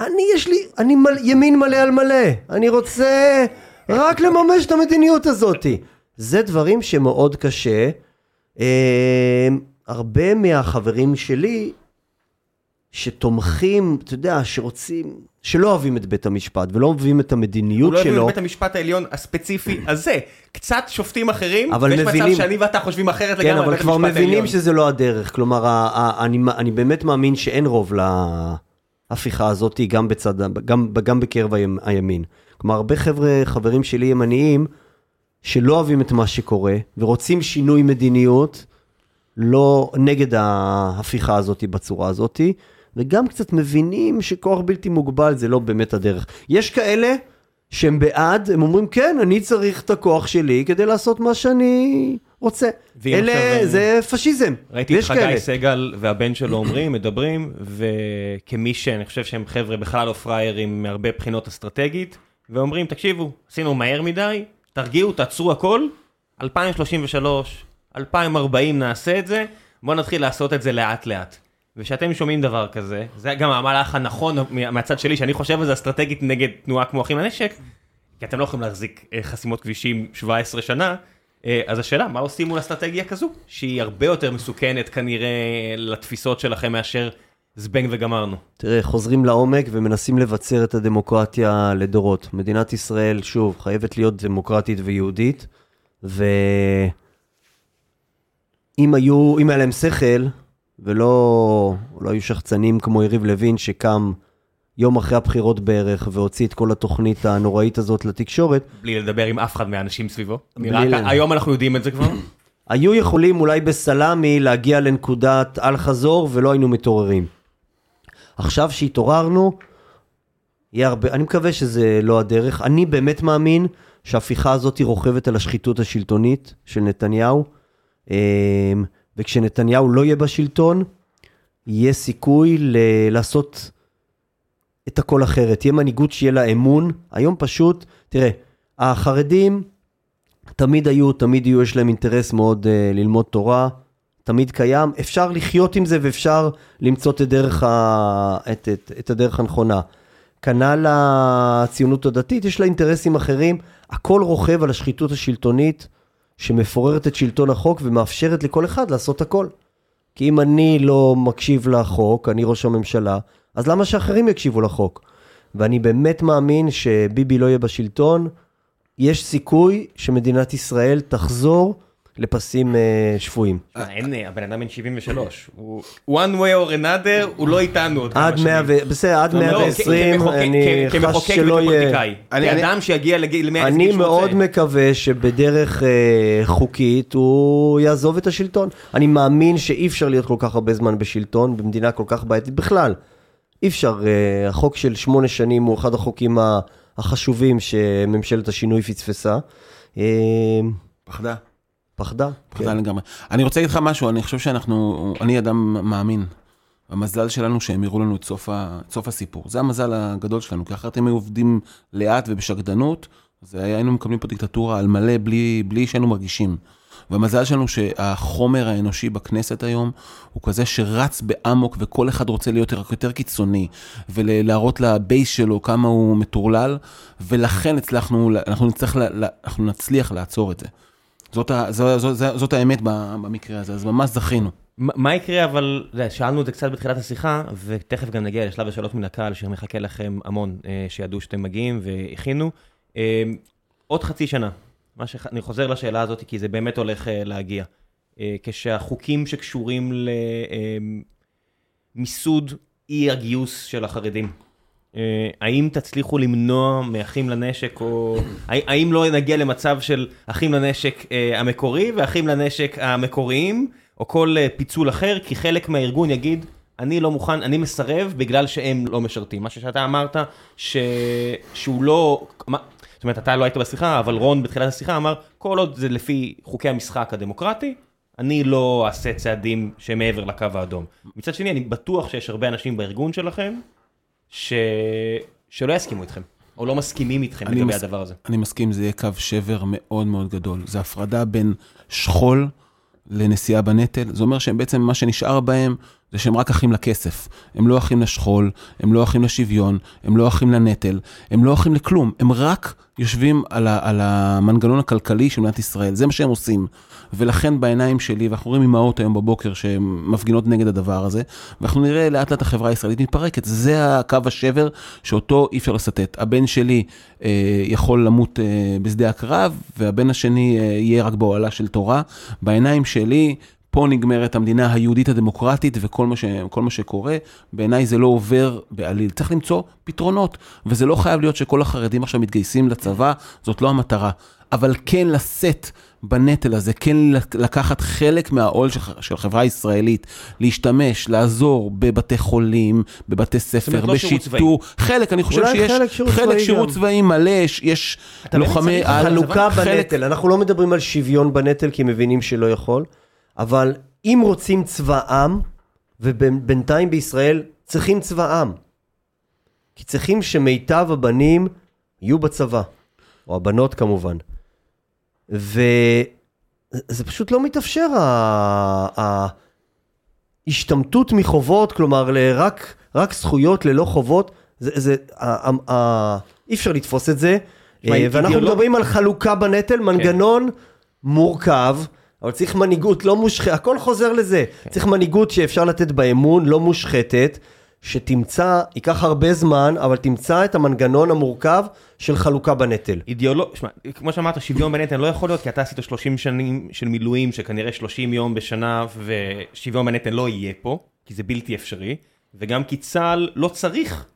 אני יש לי, אני מל, ימין מלא על מלא, אני רוצה רק לממש את המדיניות הזאתי. זה דברים שמאוד קשה. אה, הרבה מהחברים שלי שתומכים, אתה יודע, שרוצים, שלא אוהבים את בית המשפט ולא אוהבים את המדיניות שלו. הוא לא אוהבים את בית המשפט העליון הספציפי הזה. קצת שופטים אחרים, ויש מבינים, מצב שאני ואתה חושבים אחרת כן, לגמרי על בית המשפט העליון. כן, אבל כבר מבינים שזה לא הדרך. כלומר, אני, אני באמת מאמין שאין רוב להפיכה הזאת, גם, בצד, גם, גם בקרב הימין. כלומר, הרבה חבר'ה, חברים שלי ימניים, שלא אוהבים את מה שקורה, ורוצים שינוי מדיניות, לא נגד ההפיכה הזאת בצורה הזאתי. וגם קצת מבינים שכוח בלתי מוגבל זה לא באמת הדרך. יש כאלה שהם בעד, הם אומרים כן, אני צריך את הכוח שלי כדי לעשות מה שאני רוצה. אלה, עכשיו, זה פשיזם. ראיתי את חגי סגל והבן שלו אומרים, מדברים, וכמי שאני חושב שהם חבר'ה בכלל לא פראיירים מהרבה בחינות אסטרטגית, ואומרים, תקשיבו, עשינו מהר מדי, תרגיעו, תעצרו הכל, 2033, 2040 נעשה את זה, בואו נתחיל לעשות את זה לאט לאט. וכשאתם שומעים דבר כזה, זה גם המהלך הנכון מהצד שלי, שאני חושב על זה אסטרטגית נגד תנועה כמו אחים לנשק, כי אתם לא יכולים להחזיק אה, חסימות כבישים 17 שנה, אה, אז השאלה, מה עושים מול אסטרטגיה כזו, שהיא הרבה יותר מסוכנת כנראה לתפיסות שלכם מאשר זבנג וגמרנו. תראה, חוזרים לעומק ומנסים לבצר את הדמוקרטיה לדורות. מדינת ישראל, שוב, חייבת להיות דמוקרטית ויהודית, ואם היו, אם היה להם שכל, ולא לא היו שחצנים כמו יריב לוין שקם יום אחרי הבחירות בערך והוציא את כל התוכנית הנוראית הזאת לתקשורת. בלי לדבר עם אף אחד מהאנשים סביבו. נראה, היום אנחנו יודעים את זה כבר. היו יכולים אולי בסלאמי להגיע לנקודת אל חזור ולא היינו מתעוררים. עכשיו שהתעוררנו, יהיה הרבה, אני מקווה שזה לא הדרך. אני באמת מאמין שההפיכה הזאת רוכבת על השחיתות השלטונית של נתניהו. וכשנתניהו לא יהיה בשלטון, יהיה סיכוי ל- לעשות את הכל אחרת. תהיה מנהיגות שיהיה לה אמון. היום פשוט, תראה, החרדים תמיד היו, תמיד יהיו, יש להם אינטרס מאוד uh, ללמוד תורה, תמיד קיים. אפשר לחיות עם זה ואפשר למצוא את הדרך, ה... את, את, את הדרך הנכונה. כנ"ל הציונות הדתית, יש לה אינטרסים אחרים, הכל רוכב על השחיתות השלטונית שמפוררת את שלטון החוק ומאפשרת לכל אחד לעשות הכל. כי אם אני לא מקשיב לחוק, אני ראש הממשלה, אז למה שאחרים יקשיבו לחוק? ואני באמת מאמין שביבי לא יהיה בשלטון, יש סיכוי שמדינת ישראל תחזור לפסים אה, שפויים. תשמע, אין, אה, הבן אדם בן 73, הוא one way or another, הוא לא איתנו עוד כמה עד 100 שנים. ו... בסדר, עד לא, 120, כמחוקק- אני כ- כמחוקק חש שלא יהיה... אני- אני- כאדם שיגיע לגיל 100 אני מאוד מקווה שבדרך אה, חוקית הוא יעזוב את השלטון. אני מאמין שאי אפשר להיות כל כך הרבה זמן בשלטון במדינה כל כך בעייתית בכלל. אי אפשר, אה, החוק של שמונה שנים הוא אחד החוקים החשובים שממשלת השינוי פספסה. אה, פחדה. פחדה. פחדה כן. לגמרי. אני רוצה להגיד לך משהו, אני חושב שאנחנו, אני אדם מאמין. המזל שלנו שהם הראו לנו את סוף, ה, את סוף הסיפור. זה המזל הגדול שלנו, כי אחרת הם היו עובדים לאט ובשקדנות, אז היינו מקבלים פה דיקטטורה על מלא בלי, בלי שהיינו מרגישים. והמזל שלנו שהחומר האנושי בכנסת היום הוא כזה שרץ באמוק וכל אחד רוצה להיות רק יותר קיצוני ולהראות לבייס שלו כמה הוא מטורלל ולכן הצלחנו, אנחנו לה- אנחנו נצליח לעצור את זה. זאת, ה, זו, זו, זו, זאת האמת במקרה הזה, אז ממש זכינו. מה מה יקרה אבל, שאלנו את זה קצת בתחילת השיחה, ותכף גם נגיע לשלב השאלות מן הקהל, שמחכה לכם המון, אה, שידעו שאתם מגיעים והכינו. אה, עוד חצי שנה, שח- אני חוזר לשאלה הזאת, כי זה באמת הולך אה, להגיע. כשהחוקים שקשורים למיסוד אי הגיוס של החרדים, האם תצליחו למנוע מאחים לנשק, או האם לא נגיע למצב של אחים לנשק אה, המקורי ואחים לנשק המקוריים, או כל אה, פיצול אחר, כי חלק מהארגון יגיד, אני לא מוכן, אני מסרב בגלל שהם לא משרתים. מה שאתה אמרת, ש... שהוא לא... מה... זאת אומרת, אתה לא היית בשיחה, אבל רון בתחילת השיחה אמר, כל עוד זה לפי חוקי המשחק הדמוקרטי, אני לא אעשה צעדים שמעבר לקו האדום. מצד שני, אני בטוח שיש הרבה אנשים בארגון שלכם, ש... שלא יסכימו איתכם, או לא מסכימים איתכם לגבי מס- הדבר הזה. אני מסכים, זה יהיה קו שבר מאוד מאוד גדול. זה הפרדה בין שכול לנשיאה בנטל. זה אומר שהם בעצם, מה שנשאר בהם, זה שהם רק אחים לכסף. הם לא אחים לשכול, הם לא אחים לשוויון, הם לא אחים לנטל, הם לא אחים לכלום. הם רק יושבים על, ה, על המנגנון הכלכלי של מדינת ישראל. זה מה שהם עושים. ולכן בעיניים שלי, ואנחנו רואים אמהות היום בבוקר שהן מפגינות נגד הדבר הזה, ואנחנו נראה לאט לאט החברה הישראלית מתפרקת. זה הקו השבר שאותו אי אפשר לסטט. הבן שלי אה, יכול למות אה, בשדה הקרב, והבן השני אה, יהיה רק באוהלה של תורה. בעיניים שלי, פה נגמרת המדינה היהודית הדמוקרטית וכל מה, ש, מה שקורה, בעיניי זה לא עובר בעליל. צריך למצוא פתרונות, וזה לא חייב להיות שכל החרדים עכשיו מתגייסים לצבא, זאת לא המטרה. אבל כן לשאת בנטל הזה, כן לקחת חלק מהעול של, של החברה הישראלית, להשתמש, לעזור בבתי חולים, בבתי ספר, לא בשיטור, חלק, אני חושב שיש חלק שירות חלק צבאי שירות. צבאי מלא, יש, לוחמי על, חלוקה חלק- בנטל, אנחנו לא מדברים על שוויון בנטל כי מבינים שלא יכול, אבל אם רוצים צבא עם, ובינתיים בישראל צריכים צבא עם. כי צריכים שמיטב הבנים יהיו בצבא, או הבנות כמובן. וזה פשוט לא מתאפשר, ה- ההשתמטות מחובות, כלומר רק, רק זכויות ללא חובות, זה, זה, ה- ה- ה- אי אפשר לתפוס את זה. אה, ואנחנו מדברים על חלוקה בנטל, מנגנון מורכב, אבל צריך מנהיגות לא מושחתת, הכל חוזר לזה. צריך מנהיגות שאפשר לתת בה אמון, לא מושחתת, שתמצא, ייקח הרבה זמן, אבל תמצא את המנגנון המורכב של חלוקה בנטל. אידיאולוג, שמע, כמו שאמרת, שוויון בנטל לא יכול להיות, כי אתה עשית 30 שנים של מילואים, שכנראה 30 יום בשנה, ושוויון בנטל לא יהיה פה, כי זה בלתי אפשרי, וגם כי צה"ל לא צריך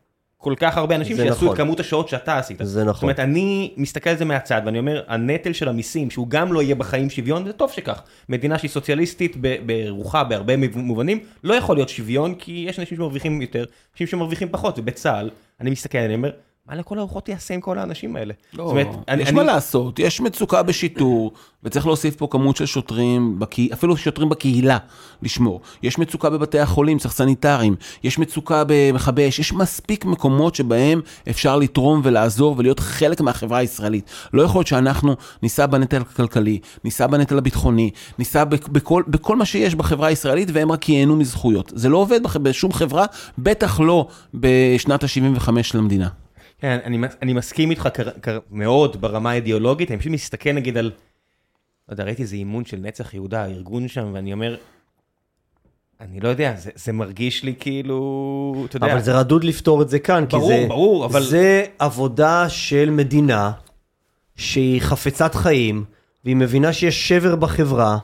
כל כך הרבה אנשים שיעשו נכון. את כמות השעות שאתה עשית. זה נכון. זאת אומרת, אני מסתכל על זה מהצד, ואני אומר, הנטל של המיסים, שהוא גם לא יהיה בחיים שוויון, זה טוב שכך. מדינה שהיא סוציאליסטית ברוחה, בהרבה מובנים, לא יכול להיות שוויון, כי יש אנשים שמרוויחים יותר, אנשים שמרוויחים פחות, ובצה"ל, אני מסתכל, אני אומר, מה לכל הרוחות יעשה עם כל האנשים האלה? לא, זאת אומרת, אני- יש אני- מה לעשות, יש מצוקה בשיטור, וצריך להוסיף פה כמות של שוטרים, בקה- אפילו שוטרים בקהילה, לשמור. יש מצוקה בבתי החולים, צריך סניטרים, יש מצוקה במכבי אש, יש מספיק מקומות שבהם אפשר לתרום ולעזור ולהיות חלק מהחברה הישראלית. לא יכול להיות שאנחנו נישא בנטל הכלכלי, נישא בנטל הביטחוני, נישא בכ- בכל, בכל מה שיש בחברה הישראלית, והם רק ייהנו מזכויות. זה לא עובד בשום חברה, בטח לא בשנת ה-75 של המדינה. כן, אני, מס- אני מסכים איתך כר, כר, מאוד ברמה האידיאולוגית, אני פשוט מסתכל נגיד על, לא יודע, ראיתי איזה אימון של נצח יהודה, הארגון שם, ואני אומר, אני לא יודע, זה, זה מרגיש לי כאילו, אתה יודע, אבל זה רדוד לפתור את זה כאן, כי ברור, זה, ברור, אבל- זה עבודה של מדינה שהיא חפצת חיים, והיא מבינה שיש שבר בחברה,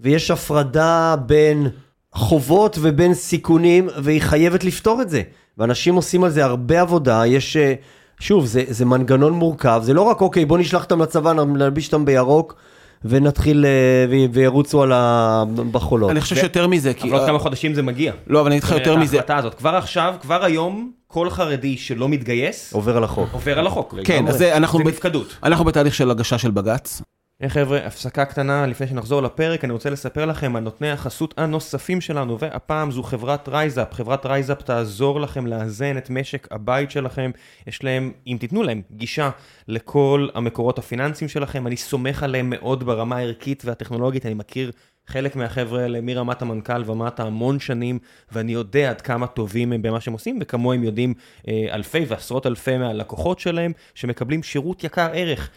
ויש הפרדה בין חובות ובין סיכונים, והיא חייבת לפתור את זה. ואנשים עושים על זה הרבה עבודה, יש... אה, שוב, זה, זה מנגנון מורכב, זה לא רק אוקיי, בוא נשלח אותם לצבא, נלביש אותם בירוק, ונתחיל, אה, ו- וירוצו על ה... בחולות. אני חושב שיותר מזה, כי... אבל עוד כמה חודשים זה מגיע. לא, אבל אני אגיד לך יותר מזה. ההחלטה הזאת, כבר עכשיו, כבר היום, כל חרדי שלא מתגייס, עובר על החוק. עובר על החוק. כן. אז זה, אנחנו, זה נפקדות. אנחנו בתהליך של הגשה של בג"ץ. היי חבר'ה, הפסקה קטנה לפני שנחזור לפרק, אני רוצה לספר לכם על נותני החסות הנוספים שלנו, והפעם זו חברת RiseUp. חברת RiseUp תעזור לכם לאזן את משק הבית שלכם. יש להם, אם תיתנו להם, גישה לכל המקורות הפיננסיים שלכם. אני סומך עליהם מאוד ברמה הערכית והטכנולוגית, אני מכיר חלק מהחבר'ה האלה מרמת המנכ"ל ומטה המון שנים, ואני יודע עד כמה טובים הם במה שהם עושים, וכמוהם יודעים אה, אלפי ועשרות אלפי מהלקוחות שלהם, שמקבלים שירות יקר ערך.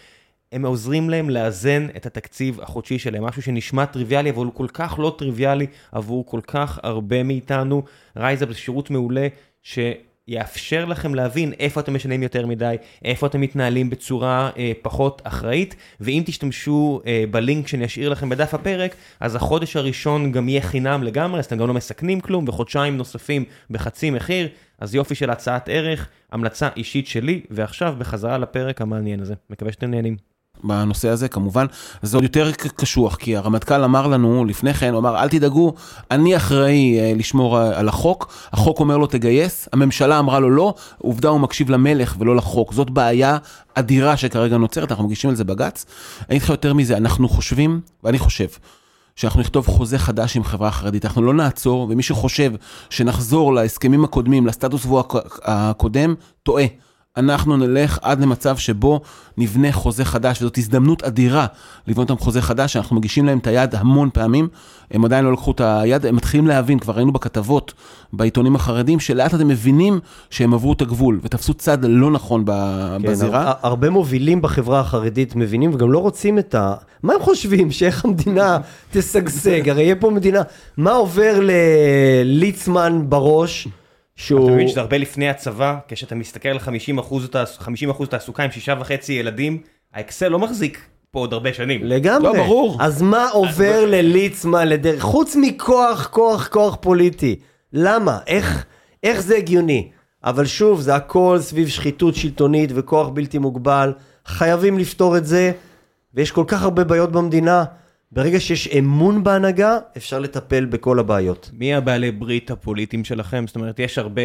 הם עוזרים להם לאזן את התקציב החודשי שלהם, משהו שנשמע טריוויאלי, אבל הוא כל כך לא טריוויאלי עבור כל כך הרבה מאיתנו. RiseUp זה שירות מעולה שיאפשר לכם להבין איפה אתם משלמים יותר מדי, איפה אתם מתנהלים בצורה אה, פחות אחראית, ואם תשתמשו אה, בלינק שאני אשאיר לכם בדף הפרק, אז החודש הראשון גם יהיה חינם לגמרי, אז אתם גם לא מסכנים כלום, וחודשיים נוספים בחצי מחיר, אז יופי של הצעת ערך, המלצה אישית שלי, ועכשיו בחזרה לפרק המעניין הזה. מקווה שאתם נהנים. בנושא הזה. כמובן, זה עוד יותר קשוח, כי הרמטכ"ל אמר לנו לפני כן, הוא אמר, אל תדאגו, אני אחראי אה, לשמור אה, על החוק, החוק אומר לו תגייס, הממשלה אמרה לו לא, עובדה הוא מקשיב למלך ולא לחוק, זאת בעיה אדירה שכרגע נוצרת, אנחנו מגישים על זה בג"ץ. אני אגיד לך יותר מזה, אנחנו חושבים, ואני חושב, שאנחנו נכתוב חוזה חדש עם חברה חרדית, אנחנו לא נעצור, ומי שחושב שנחזור להסכמים הקודמים, לסטטוס קוו הק- הקודם, טועה. אנחנו נלך עד למצב שבו נבנה חוזה חדש, וזאת הזדמנות אדירה לבנות אותם חוזה חדש, אנחנו מגישים להם את היד המון פעמים, הם עדיין לא לקחו את היד, הם מתחילים להבין, כבר ראינו בכתבות בעיתונים החרדים, שלאט הם מבינים שהם עברו את הגבול, ותפסו צד לא נכון ב- כן, בזירה. הר- הרבה מובילים בחברה החרדית מבינים וגם לא רוצים את ה... מה הם חושבים? שאיך המדינה תשגשג? הרי יהיה פה מדינה... מה עובר לליצמן בראש שהוא... אתה מבין שזה הרבה לפני הצבא, כשאתה מסתכל על 50 אחוז, 50 אחוז תעסוקה עם שישה וחצי ילדים, האקסל לא מחזיק פה עוד הרבה שנים. לגמרי. לא, ברור. אז מה עובר לליצמן לדרך? חוץ מכוח, כוח, כוח פוליטי. למה? איך, איך זה הגיוני? אבל שוב, זה הכל סביב שחיתות שלטונית וכוח בלתי מוגבל. חייבים לפתור את זה, ויש כל כך הרבה בעיות במדינה. ברגע שיש אמון בהנהגה, אפשר לטפל בכל הבעיות. מי הבעלי ברית הפוליטיים שלכם? זאת אומרת, יש הרבה...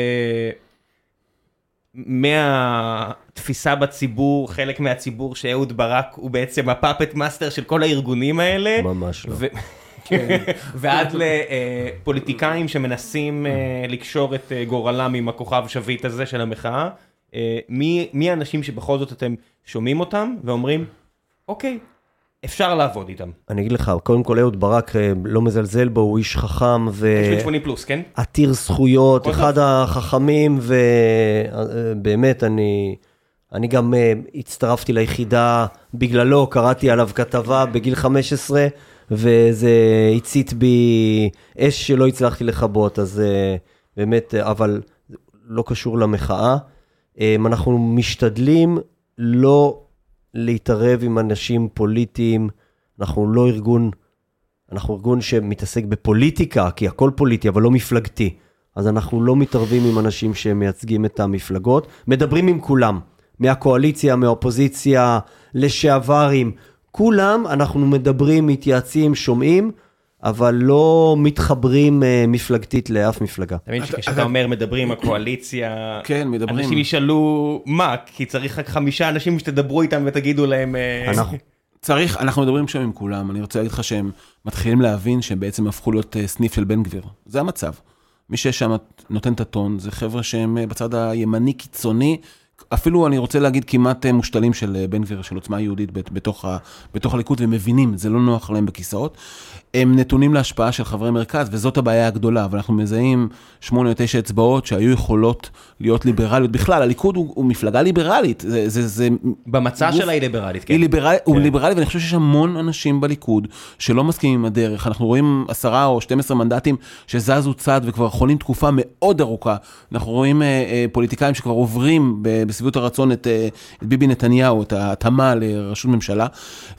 מהתפיסה בציבור, חלק מהציבור שאהוד ברק הוא בעצם ה puppet master של כל הארגונים האלה. ממש לא. ו... ועד לפוליטיקאים שמנסים אה, לקשור את אה, גורלם עם הכוכב שביט הזה של המחאה. אה, מי מי האנשים שבכל זאת אתם שומעים אותם ואומרים, אוקיי, אפשר לעבוד איתם. אני אגיד לך, קודם כל אהוד ברק אה, לא מזלזל בו, הוא איש חכם ו... יש לי 80 פלוס, כן? עתיר זכויות, אחד החכמים, ובאמת, אני, אני גם אה, הצטרפתי ליחידה בגללו, קראתי עליו כתבה בגיל 15, וזה הצית בי אש שלא הצלחתי לכבות, אז אה, באמת, אה, אבל לא קשור למחאה. אה, אנחנו משתדלים לא להתערב עם אנשים פוליטיים, אנחנו לא ארגון אנחנו ארגון שמתעסק בפוליטיקה, כי הכל פוליטי, אבל לא מפלגתי. אז אנחנו לא מתערבים עם אנשים שמייצגים את המפלגות, מדברים עם כולם, מהקואליציה, מהאופוזיציה, לשעברים, כולם אנחנו מדברים, מתייעצים, שומעים, אבל לא מתחברים אה, מפלגתית לאף מפלגה. אתה- שכשאתה אתה- אומר מדברים הקואליציה, כן, מדברים. אנשים ישאלו מה, כי צריך רק חמישה אנשים שתדברו איתם ותגידו להם... אה, אנחנו. צריך, אנחנו מדברים שם עם כולם, אני רוצה להגיד לך שהם מתחילים להבין שהם בעצם הפכו להיות אה, סניף של בן גביר. זה המצב. מי ששם נותן את הטון זה חבר'ה שהם בצד הימני קיצוני, אפילו אני רוצה להגיד כמעט אה, מושתלים של אה, בן גביר, של עוצמה יהודית בת- בתוך, ה, בתוך הליכוד, והם מבינים, זה לא נוח להם בכיסאות. הם נתונים להשפעה של חברי מרכז, וזאת הבעיה הגדולה, אבל אנחנו מזהים שמונה או תשע אצבעות שהיו יכולות להיות ליברליות. בכלל, הליכוד הוא, הוא מפלגה ליברלית, זה, זה, זה במצע גוף- שלה היא ליברלית, כן. היא ליברל, הוא ליברלי, ואני חושב שיש המון אנשים בליכוד שלא מסכימים עם הדרך. אנחנו רואים עשרה או 12 מנדטים שזזו צד וכבר חונים תקופה מאוד ארוכה. אנחנו רואים אה, אה, פוליטיקאים שכבר עוברים ב- בשביעות הרצון את, אה, את ביבי נתניהו, את ההתאמה לראשות ממשלה,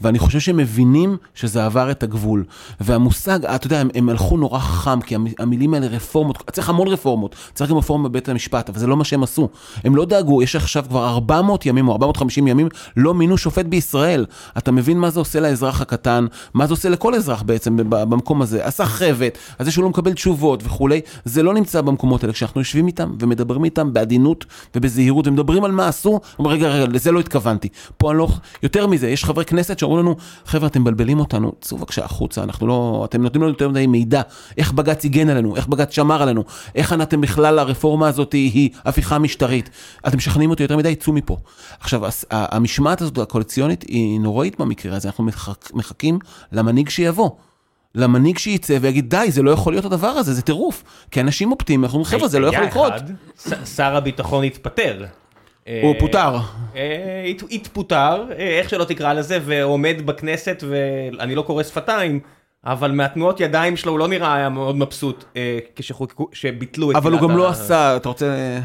ואני חושב שהם מבינים שזה עבר את הגבול. והמושג, אתה יודע, הם, הם הלכו נורא חכם, כי המ- המילים האלה רפורמות, צריך המון רפורמות, צריך גם רפורמה בבית המשפט, אבל זה לא מה שהם עשו. הם לא דאגו, יש עכשיו כבר 400 ימים או 450 ימים, לא מינו שופט בישראל. אתה מבין מה זה עושה לאזרח הקטן, מה זה עושה לכל אזרח בעצם במקום הזה, הסחבת, על זה שהוא לא מקבל תשובות וכולי, זה לא נמצא במקומות האלה. כשאנחנו יושבים איתם ומדברים איתם בעדינות ובזהירות ומדברים על מה עשו, אומרים, רגע, רגע, לזה לא התכוונתי. פה אני לא... יותר מזה, יש חברי כנסת שאומרים לנו, חבר'ה, אתם מבלבלים אותנו, צאו בבקשה החוצה, אנחנו לא... אתם נותנים לנו יותר מדי מידע, איך בג"ץ הגן עלינו, איך בג"ץ שמר עלינו, איך אתם בכלל, הרפורמה הזאת היא, הפיכה משטרית. אתם משכנעים אותי יותר מדי, צאו מפה. עכשיו, המשמעת הזאת הקואליציונית היא נוראית במקרה הזה, אנחנו מחכ, מחכים למנהיג שיבוא. למנהיג שייצא ויגיד, די, זה לא יכול להיות הדבר הזה, זה טירוף. כי אנשים אופטימיים, אנחנו אומרים, חבר'ה, זה לא יכול לקרות. שר הביטחון התפטר. הוא אה, פוטר. אה, הת- התפוטר, אה, איך שלא תקרא לזה, ועומד בכנסת, ואני לא קורא שפתיים, אבל מהתנועות ידיים שלו הוא לא נראה היה מאוד מבסוט אה, כשחוקקו, שביטלו את... אבל הוא גם לא עשה, אתה רוצה...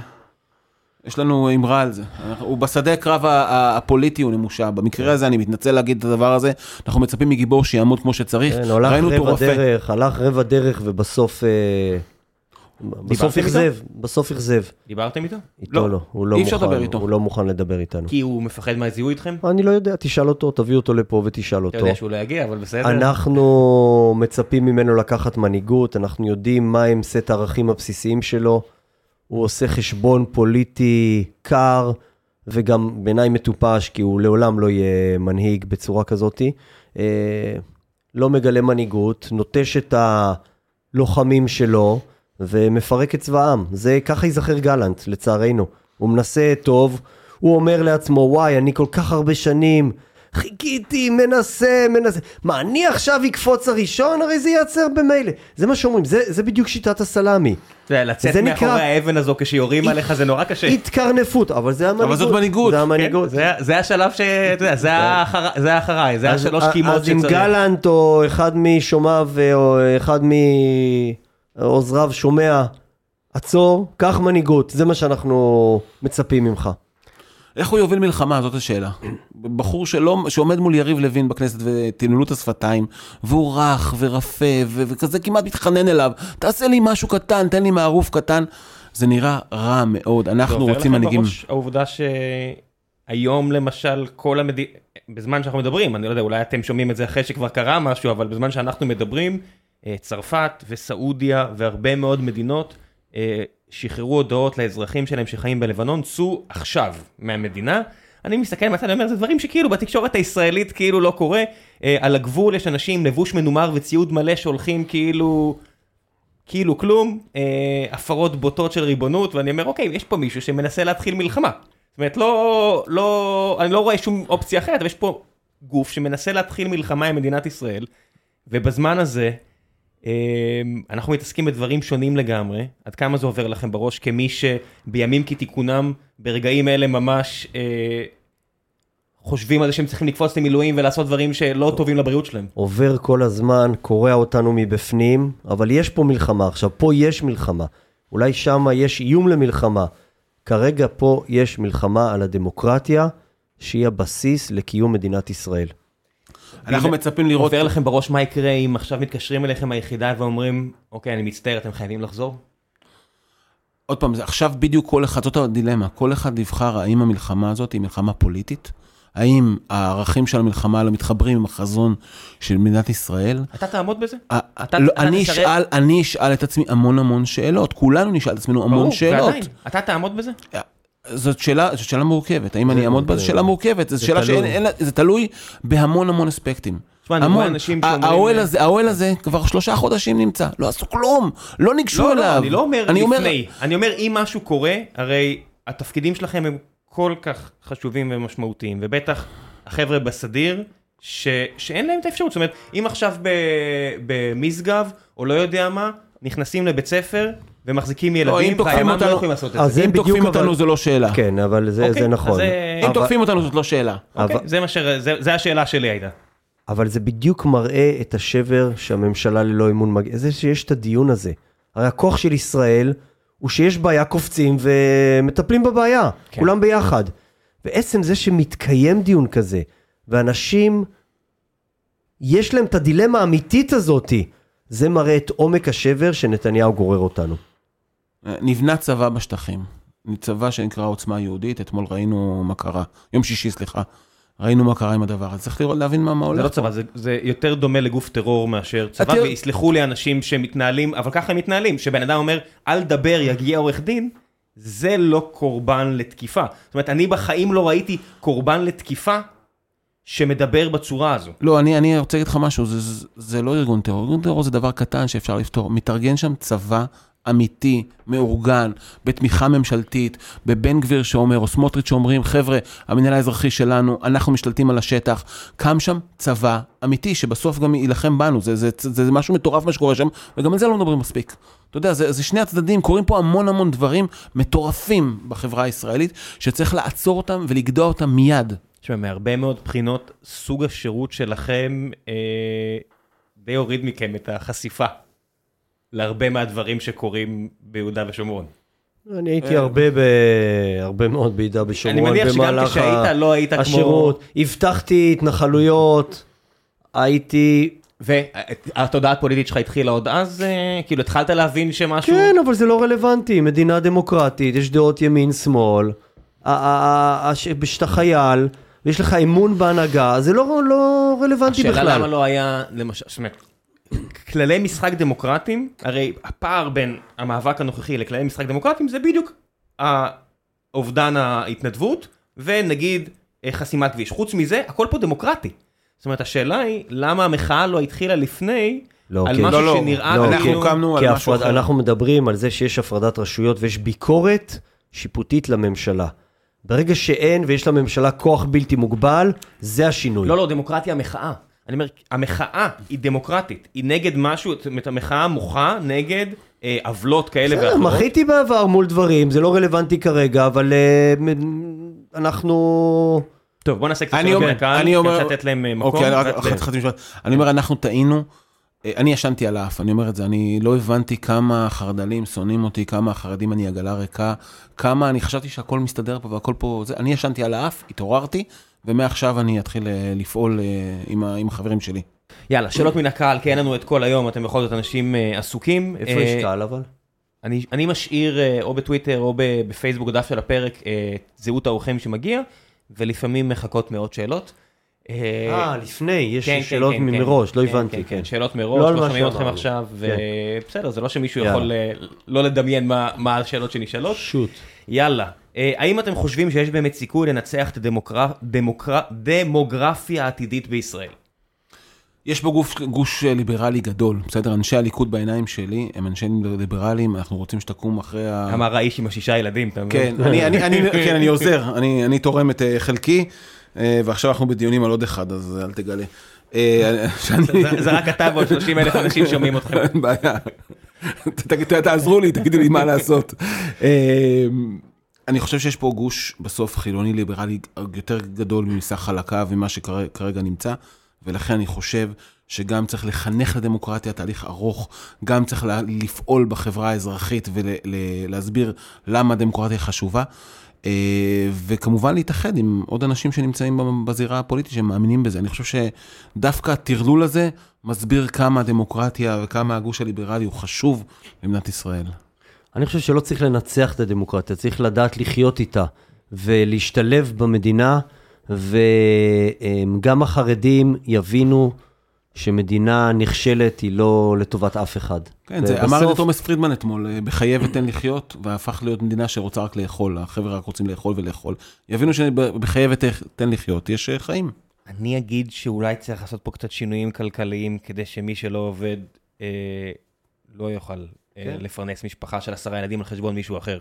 יש לנו אמרה על זה. הוא בשדה הקרב הפוליטי הוא נמושה. במקרה הזה אני מתנצל להגיד את הדבר הזה. אנחנו מצפים מגיבור שיעמוד כמו שצריך. כן, הלך ראינו אותו רבע רופא. דרך, הלך רבע דרך ובסוף... בסוף אכזב, בסוף אכזב. דיברתם איתו? איתו לא, הוא לא אי אפשר מוכן, לדבר איתו. הוא לא מוכן לדבר איתנו. כי הוא מפחד מהזיהוי איתכם? אני לא יודע, תשאל אותו, תביא אותו לפה ותשאל אתה אותו. יודע שהוא לא יגיע, אבל בסדר. אנחנו מצפים ממנו לקחת מנהיגות, אנחנו יודעים מהם סט הערכים הבסיסיים שלו. הוא עושה חשבון פוליטי קר, וגם בעיניי מטופש, כי הוא לעולם לא יהיה מנהיג בצורה כזאת. אה, לא מגלה מנהיגות, נוטש את הלוחמים שלו, ומפרק את צבא העם. זה ככה ייזכר גלנט, לצערנו. הוא מנסה טוב, הוא אומר לעצמו, וואי, אני כל כך הרבה שנים חיכיתי, מנסה, מנסה. מה, אני עכשיו אקפוץ הראשון? הרי זה ייעצר במילא. זה מה שאומרים, זה, זה בדיוק שיטת הסלאמי. יודע, לצאת זה מאחורי נקרא- האבן הזו כשיורים עליך זה נורא קשה. התקרנפות, אבל זה המנהיגות. זאת מנהיגות, זה כן, המנהיגות. זה- זה השלב ש... אתה יודע, זה האחר- זה האחריי, זה אז- השלוש אז קימות אם שצריך. גלנט או אחד משומעיו או אחד מעוזריו שומע, עצור, קח מנהיגות, זה מה שאנחנו מצפים ממך. איך הוא יוביל מלחמה? זאת השאלה. בחור שלא, שעומד מול יריב לוין בכנסת וטיננו את השפתיים, והוא רך ורפה ו- וכזה כמעט מתחנן אליו, תעשה לי משהו קטן, תן לי מערוף קטן. זה נראה רע מאוד, אנחנו רוצים מנהיגים. בראש העובדה שהיום למשל כל המדינה, בזמן שאנחנו מדברים, אני לא יודע, אולי אתם שומעים את זה אחרי שכבר קרה משהו, אבל בזמן שאנחנו מדברים, צרפת וסעודיה והרבה מאוד מדינות אה, שחררו הודעות לאזרחים שלהם שחיים בלבנון, צאו עכשיו מהמדינה. אני מסתכל מהצד ואומר, זה דברים שכאילו בתקשורת הישראלית כאילו לא קורה. אה, על הגבול יש אנשים עם לבוש מנומר וציוד מלא שהולכים כאילו... כאילו כלום, אה, הפרות בוטות של ריבונות, ואני אומר, אוקיי, יש פה מישהו שמנסה להתחיל מלחמה. זאת אומרת, לא, לא, אני לא רואה שום אופציה אחרת, אבל יש פה גוף שמנסה להתחיל מלחמה עם מדינת ישראל, ובזמן הזה, אה, אנחנו מתעסקים בדברים שונים לגמרי. עד כמה זה עובר לכם בראש כמי שבימים כתיקונם, ברגעים אלה ממש, אה, חושבים על זה שהם צריכים לקפוץ למילואים ולעשות דברים שלא טובים לבריאות שלהם. עובר כל הזמן, קורע אותנו מבפנים, אבל יש פה מלחמה. עכשיו, פה יש מלחמה. אולי שם יש איום למלחמה. כרגע פה יש מלחמה על הדמוקרטיה, שהיא הבסיס לקיום מדינת ישראל. אנחנו מצפים לראות... עובר לכם בראש מה יקרה אם עכשיו מתקשרים אליכם מהיחידה ואומרים, אוקיי, אני מצטער, אתם חייבים לחזור? עוד פעם, עכשיו בדיוק כל אחד, זאת הדילמה, כל אחד יבחר האם המלחמה הזאת היא מלחמה פוליטית, האם הערכים של המלחמה לא מתחברים עם החזון של מדינת ישראל? אתה תעמוד בזה? ה- אתה- לא, אתה אני תשרת- אשאל, אני אשאל את עצמי המון המון שאלות, כולנו נשאל את עצמנו המון ברור, שאלות. ועדיין, אתה תעמוד בזה? זאת שאלה, זאת שאלה מורכבת, האם אני אעמוד בה? זו שאלה מורכבת, זו שאלה שאין. אין לה- זה תלוי בהמון המון אספקטים. תשמע, אני רואה המון. אנשים ה- שאומרים- האוהל הזה, האוהל הזה כבר שלושה חודשים נמצא, לא עשו כלום, לא ניגשו לא, אליו. לא, אני לא אומר אני לפני. אני אומר, אם משהו קורה, הרי התפקידים שלכם הם כל כך חשובים ומשמעותיים, ובטח החבר'ה בסדיר, ש... שאין להם את האפשרות. זאת אומרת, אם עכשיו. במשגב, או לא יודע מה, נכנסים לבית ספר ומחזיקים לא, ילדים, תוקפים והימ"מ לא אותנו- יכולים לעשות את אז זה. אם תוקפים אבל- אותנו זה לא שאלה. כן, אבל זה אוקיי, זה אז נכון. זה- אם תוקפים אותנו זאת לא שאלה. אוקיי, זה מה ש... זה, זה השאלה שלי הייתה. אבל זה בדיוק מראה את השבר שהממשלה ללא אמון מגיע. זה שיש את הדיון הזה. הרי הכוח של ישראל הוא שיש בעיה, קופצים ומטפלים בבעיה. כן. כולם ביחד. ועצם זה שמתקיים דיון כזה, ואנשים, יש להם את הדילמה האמיתית הזאתי, זה מראה את עומק השבר שנתניהו גורר אותנו. נבנה צבא בשטחים. צבא שנקרא עוצמה יהודית, אתמול ראינו מה קרה, יום שישי סליחה, ראינו מה קרה עם הדבר הזה, צריך לראות, להבין מה, מה הולך. זה לא צבא, זה, זה יותר דומה לגוף טרור מאשר צבא, אתה- ויסלחו לי אנשים שמתנהלים, אבל ככה הם מתנהלים, שבן אדם אומר, אל דבר, יגיע עורך דין, זה לא קורבן לתקיפה. זאת אומרת, אני בחיים לא ראיתי קורבן לתקיפה שמדבר בצורה הזו. לא, אני, אני רוצה להגיד לך משהו, זה, זה, זה לא ארגון טרור, ארגון טרור זה דבר קטן שאפשר לפתור. מתארגן שם צבא אמיתי, מאורגן, בתמיכה ממשלתית, בבן גביר שאומר, או סמוטריץ' שאומרים, חבר'ה, המנהל האזרחי שלנו, אנחנו משתלטים על השטח. קם שם צבא אמיתי, שבסוף גם יילחם בנו, זה, זה, זה, זה משהו מטורף מה שקורה שם, וגם על זה לא מדברים מספיק. אתה יודע, זה, זה שני הצדדים, קורים פה המון המון דברים מטורפים בחברה הישראלית, שצריך לעצור אותם ולגדוע אותם מיד. תשמע, מהרבה מאוד בחינות, סוג השירות שלכם אה, די הוריד מכם את החשיפה להרבה מהדברים שקורים ביהודה ושומרון. אני הייתי הרבה, ב... הרבה מאוד ביהודה ושומרון. אני מניח שגם במהלך כשהיית, ה- לא היית כמו... השירות, הבטחתי התנחלויות, הייתי... והתודעה הפוליטית שלך התחילה עוד אז? אה, כאילו התחלת להבין שמשהו... כן, אבל זה לא רלוונטי, מדינה דמוקרטית, יש דעות ימין-שמאל, ה- ה- ה- הש- שאתה חייל, ויש לך אמון בהנהגה, זה לא, לא רלוונטי השאלה בכלל. למה לא היה, למשל, זאת אומרת, כללי משחק דמוקרטיים, הרי הפער בין המאבק הנוכחי לכללי משחק דמוקרטיים זה בדיוק אובדן ההתנדבות, ונגיד אה, חסימת כביש. חוץ מזה, הכל פה דמוקרטי. זאת אומרת, השאלה היא, למה המחאה לא התחילה לפני, לא, על כי- משהו לא, לא, שנראה לא, אנחנו כאילו... קמנו כי על משהו הפרד... אחר. אנחנו מדברים על זה שיש הפרדת רשויות ויש ביקורת שיפוטית לממשלה. ברגע שאין ויש לממשלה כוח בלתי מוגבל, זה השינוי. לא, לא, דמוקרטיה המחאה. אני אומר, המחאה היא דמוקרטית, היא נגד משהו, זאת אומרת, המחאה מוחה נגד אה, עוולות כאלה בסדר, ואחרות. מחיתי בעבר מול דברים, זה לא רלוונטי כרגע, אבל אה, אנחנו... טוב, בוא נעשה קצת אני אומר, לקהל, אני אומר, רוצה לתת להם אה, מקום. אוקיי, רק אחת- חצי משפט. אני אומר, אנחנו טעינו, אה, אני ישנתי על האף, אני אומר את זה, אני לא הבנתי כמה חרד"לים שונאים אותי, כמה החרדים אני עגלה ריקה, כמה אני חשבתי שהכל מסתדר פה והכל פה, זה, אני ישנתי על האף, התעוררתי, ומעכשיו אני אתחיל אה, לפעול אה, עם החברים שלי. יאללה, שאלות מן הקהל, כי אין לנו את כל היום, אתם בכל זאת אנשים אה, עסוקים. איפה יש קהל אבל? אני, אני משאיר או בטוויטר או ב- בפייסבוק, דף של הפרק, את זהות האורחים שמגיע, ולפעמים מחכות מאות שאלות. אה, לפני, יש כן, כן, שאלות כן, ממראש, לא כן, הבנתי, כן, כן. כן, שאלות לא מראש, על לא מה שומעים אתכם. עכשיו, כן. ובסדר, זה לא שמישהו יאללה. יכול לא לדמיין מה מה השאלות שנשאלות. שוט. יאללה, האם אתם חושבים שיש באמת סיכוי לנצח את הדמוגרפיה העתידית בישראל? יש פה גוף, גוש אה, ליברלי גדול, בסדר? אנשי הליכוד בעיניים שלי הם אנשי ליברלים, אנחנו רוצים שתקום אחרי ה... אמר האיש עם השישה ילדים, אתה מבין? כן, אני, אני, אני, כן, אני עוזר, אני, אני תורם את אה, חלקי, ועכשיו אנחנו בדיונים על עוד אחד, אז אל תגלה. זה- רק אתה ועוד 30 אלף אנשים שומעים אתכם. אין בעיה. תעזרו לי, תגידו לי מה לעשות. אני חושב שיש פה גוש בסוף חילוני ליברלי יותר גדול ממסך חלקה ומה שכרגע נמצא, ולכן אני חושב שגם צריך לחנך לדמוקרטיה, תהליך ארוך, גם צריך לפעול בחברה האזרחית ולהסביר למה הדמוקרטיה חשובה. אה, וכמובן להתאחד עם עוד אנשים שנמצאים בזירה הפוליטית שמאמינים בזה. אני חושב שדווקא הטרלול הזה מסביר כמה הדמוקרטיה וכמה הגוש הליברלי הוא חשוב למדינת ישראל. אני חושב שלא צריך לנצח את הדמוקרטיה, צריך לדעת לחיות איתה ולהשתלב במדינה וגם החרדים יבינו שמדינה נכשלת היא לא לטובת אף אחד. כן, זה אמר את זה תומס פרידמן אתמול, אה, בחייב ותן לחיות, והפך להיות מדינה שרוצה רק לאכול, החבר'ה רק רוצים לאכול ולאכול. יבינו שבחייב ותן לחיות יש אה, חיים. אני אגיד שאולי צריך לעשות פה קצת שינויים כלכליים, כדי שמי שלא עובד אה, לא יוכל כן. לפרנס משפחה של עשרה ילדים על חשבון מישהו אחר.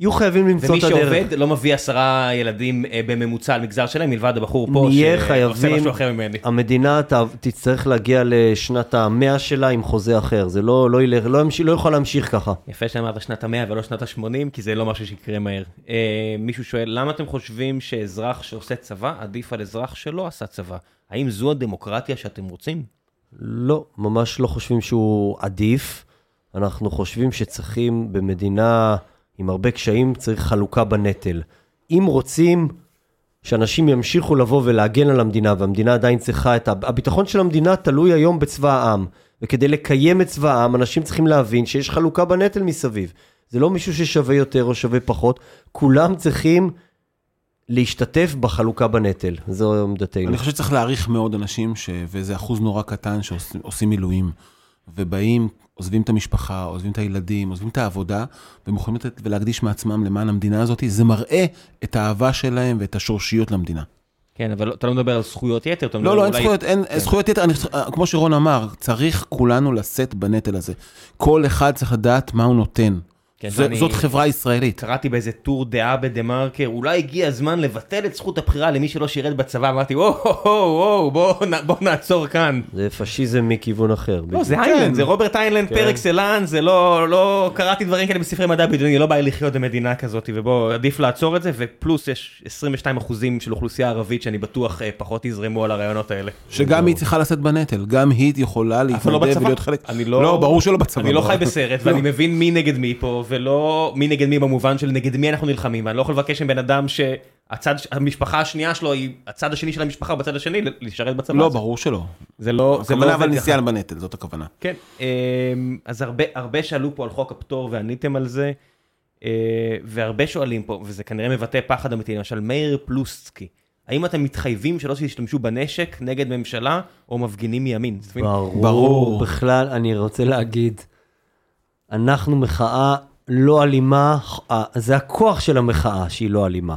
יהיו חייבים למצוא ומי את הדרך. שעובד לא מביא עשרה ילדים אה, בממוצע על מגזר שלהם, מלבד הבחור פה שעושה חייבים, משהו אחר ממני. המדינה ת- תצטרך להגיע לשנת המאה שלה עם חוזה אחר, זה לא, לא, ילך, לא, ימשיך, לא יוכל להמשיך ככה. יפה שאמרת שנת המאה ולא שנת ה-80, כי זה לא משהו שיקרה מהר. אה, מישהו שואל, למה אתם חושבים שאזרח שעושה צבא עדיף על אזרח שלא עשה צבא? האם זו הדמוקרטיה שאתם רוצים? לא, ממש לא חושבים שהוא עדיף. אנחנו חושבים שצריכים במדינה עם הרבה קשיים, צריך חלוקה בנטל. אם רוצים שאנשים ימשיכו לבוא ולהגן על המדינה, והמדינה עדיין צריכה את... הביטחון של המדינה תלוי היום בצבא העם. וכדי לקיים את צבא העם, אנשים צריכים להבין שיש חלוקה בנטל מסביב. זה לא מישהו ששווה יותר או שווה פחות, כולם צריכים להשתתף בחלוקה בנטל. זו עמדתנו. אני חושב שצריך להעריך מאוד אנשים, ש... וזה אחוז נורא קטן שעושים מילואים, ובאים, עוזבים את המשפחה, עוזבים את הילדים, עוזבים את העבודה, יכולים לתת ולהקדיש מעצמם למען המדינה הזאת, זה מראה את האהבה שלהם ואת השורשיות למדינה. כן, אבל אתה לא מדבר על זכויות יתר, אתה מדבר לא, לא, אין אולי- זכויות, אין כן. זכויות יתר, אני- כמו שרון אמר, צריך כולנו לשאת בנטל הזה. כל אחד צריך לדעת מה הוא נותן. כן, זו- ואני- זאת חברה ישראלית. קראתי באיזה טור דעה בדה מרקר, אולי הגיע הזמן לבטל את זכות הבחירה למי שלא שירת בצבא, אמרתי, וואו, וואו, וואו, בוא נעצור כאן. זה פשיזם מכיוון אחר. לא. זה היינליין, זה רוברט היינליין כן. par excellence, זה לא, לא קראתי דברים כאלה בספרי מדע בדיוני, לא בא לי לחיות במדינה כזאת, ובוא, עדיף לעצור את זה, ופלוס יש 22 אחוזים של אוכלוסייה ערבית שאני בטוח אה, פחות יזרמו על הרעיונות האלה. שגם היא צריכה לשאת בנטל, גם היא יכולה לא להתנדב. ולהיות חלק. אני לא... לא, ברור שלא בצבא. אני לא ברור. חי בסרט, לא. ואני מבין מי נגד מי פה, ולא מי נגד מי במובן של נגד מי אנחנו נלחמים, ואני לא יכול לבקש מבן אדם שהצד, המשפחה השנייה שלו היא הצד השני של המשפחה בצד השני, לשרת בצבא. לא, ברור שלא. זה לא, זה לא הכוונה אבל. נשיאה בנטל, זאת הכוונה. כן, אמ, אז הרבה, הרבה שאלו פה על חוק הפטור ועניתם על זה, אה, והרבה שואלים פה, וזה כנראה מבטא פחד אמיתי, למשל מאיר פלוסקי, האם אתם מתחייבים שלא תשתמשו בנשק נגד ממשלה או מפגינים מימין? ברור. ברור. בכלל, אני רוצה להגיד, אנחנו מחאה לא אלימה, אה, זה הכוח של המחאה שהיא לא אלימה.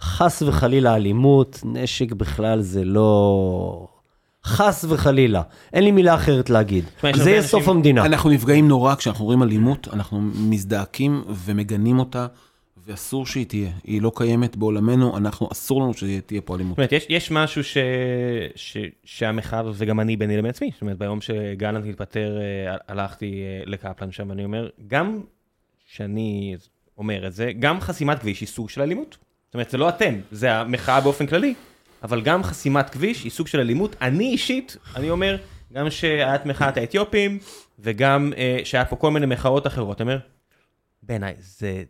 חס וחלילה אלימות, נשק בכלל זה לא... חס וחלילה. אין לי מילה אחרת להגיד. זה יהיה סוף המדינה. אנחנו נפגעים נורא כשאנחנו רואים אלימות, אנחנו מזדעקים ומגנים אותה, ואסור שהיא תהיה. היא לא קיימת בעולמנו, אנחנו, אסור לנו שתהיה פה אלימות. זאת אומרת, יש, יש משהו ש, ש, שהמחאה, וגם אני ביני לבין עצמי, זאת אומרת, ביום שגלנט התפטר, אה, הלכתי אה, לקפלן שם, ואני אומר, גם שאני אומר את זה, גם חסימת כביש היא סוג של אלימות. זאת אומרת, זה לא אתם, זה המחאה באופן כללי, אבל גם חסימת כביש היא סוג של אלימות. אני אישית, אני אומר, גם שהיה את מחאת האתיופים, וגם אה, שהיה פה כל מיני מחאות אחרות, אני אומר, בעיניי זה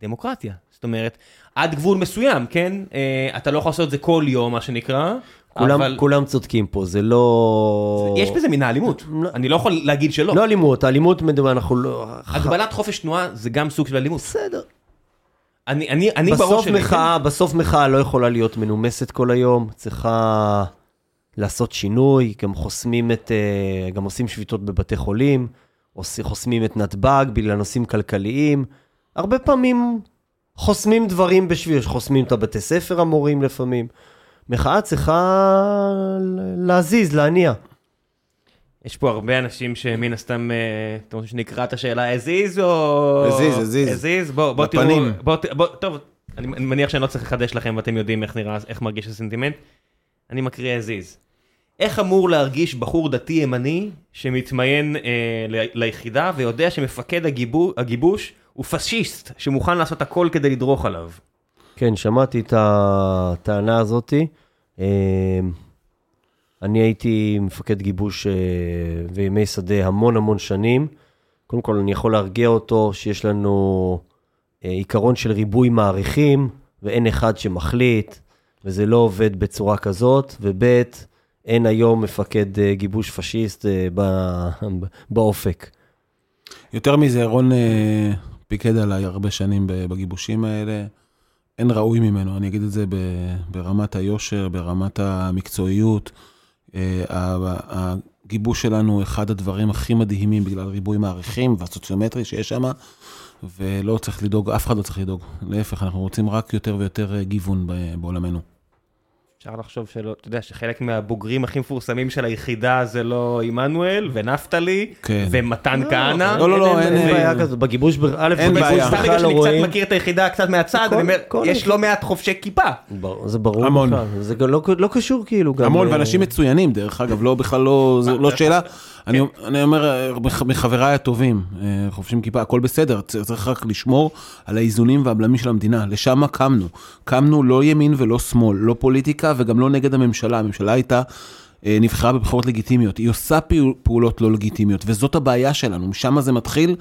דמוקרטיה. זאת אומרת, עד גבול מסוים, כן? אה, אתה לא יכול לעשות את זה כל יום, מה שנקרא, כולם, אבל כולם צודקים פה, זה לא... יש בזה מן האלימות. לא. אני לא יכול להגיד שלא. לא אלימות, האלימות, מדבר, אנחנו לא... הגבלת חופש תנועה זה גם סוג של אלימות. בסדר. אני, אני, אני בראש שלי... כן? מחאה, בסוף מחאה לא יכולה להיות מנומסת כל היום, צריכה לעשות שינוי, גם חוסמים את, אה, גם עושים שביתות בבתי חולים, חוסמים את נתב"ג בגלל נושאים כלכליים. הרבה פעמים חוסמים דברים בשביל, חוסמים את הבתי ספר המורים לפעמים. מחאה צריכה להזיז, להניע. יש פה הרבה אנשים שמן הסתם, אה, אתם רוצים שנקרא את השאלה הזיז או... הזיז, הזיז. הזיז, בוא, בוא תראו, בפנים. בוא, בוא, טוב, אני, אני מניח שאני לא צריך לחדש לכם ואתם יודעים איך נראה, איך מרגיש הסנטימנט. אני מקריא הזיז. איך אמור להרגיש בחור דתי ימני שמתמיין אה, ל- ליחידה ויודע שמפקד הגיבו, הגיבוש הוא פשיסט שמוכן לעשות הכל כדי לדרוך עליו? כן, שמעתי את הטענה הזאתי. אה, אני הייתי מפקד גיבוש אה, וימי שדה המון המון שנים. קודם כל, אני יכול להרגיע אותו שיש לנו אה, עיקרון של ריבוי מעריכים, ואין אחד שמחליט, וזה לא עובד בצורה כזאת, וב' אין היום מפקד אה, גיבוש פשיסט באופק. יותר מזה, רון פיקד עליי הרבה שנים בגיבושים האלה. אין ראוי ממנו, אני אגיד את זה ברמת היושר, ברמת המקצועיות. אה, הגיבוש שלנו הוא אחד הדברים הכי מדהימים בגלל ריבוי מעריכים והסוציומטרי שיש שם, ולא צריך לדאוג, אף אחד לא צריך לדאוג. להפך, אנחנו רוצים רק יותר ויותר אה, גיוון בעולמנו. אפשר לחשוב שלא, אתה יודע שחלק מהבוגרים הכי מפורסמים של היחידה זה לא עמנואל ונפתלי כן. ומתן כהנא. לא, לא, לא, אין אין- בעיה כזאת, בגיבוש, ב- א', אין בגיבוש בעיה. סתם בגלל לא שאני רואים. קצת מכיר את היחידה קצת מהצד, אני אומר, כל יש לא מעט חובשי כיפה. בר- זה ברור המון. בכלל, זה לא לא קשור כאילו גם... המון, ואנשים מצוינים, דרך אגב, לא, בכלל לא, לא שאלה. אני, אני אומר, אה, מח- מחבריי הטובים, אה, חובשים כיפה, הכל בסדר, צריך רק לשמור על האיזונים והבלמים של המדינה, לשם קמנו. קמנו לא ימין ולא שמאל, לא פוליטיקה וגם לא נגד הממשלה, הממשלה הייתה... אה, נבחרה בבחירות לגיטימיות, היא עושה פעול, פעולות לא לגיטימיות, וזאת הבעיה שלנו, משם זה מתחיל,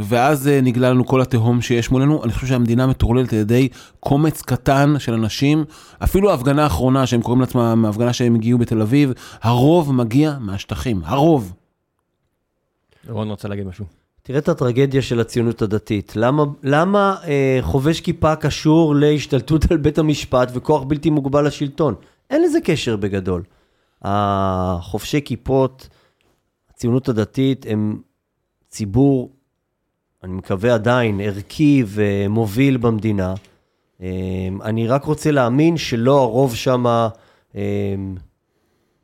ואז נגלה לנו כל התהום שיש מולנו. אני חושב שהמדינה מטורללת על ידי קומץ קטן של אנשים, אפילו ההפגנה האחרונה שהם קוראים לעצמם, ההפגנה שהם הגיעו בתל אביב, הרוב מגיע מהשטחים, הרוב. רון רוצה להגיד משהו. תראה את הטרגדיה של הציונות הדתית. למה, למה אה, חובש כיפה קשור להשתלטות על בית המשפט וכוח בלתי מוגבל לשלטון? אין לזה קשר בגדול. החובשי כיפות, הציונות הדתית, הם ציבור, אני מקווה עדיין, ערכי ומוביל במדינה. אה, אני רק רוצה להאמין שלא הרוב שמה אה,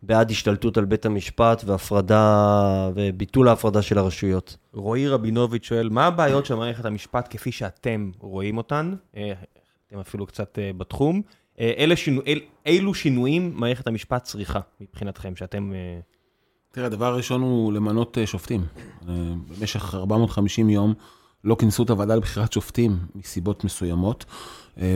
בעד השתלטות על בית המשפט והפרדה, וביטול ההפרדה של הרשויות. רועי רבינוביץ' שואל, מה הבעיות של מערכת המשפט כפי שאתם רואים אותן? אה, אתם אפילו קצת אה, בתחום. אה, אלה שינו, אל, אילו שינויים מערכת המשפט צריכה מבחינתכם, שאתם... אה, תראה, הדבר הראשון הוא למנות שופטים. במשך 450 יום לא כינסו את הוועדה לבחירת שופטים מסיבות מסוימות,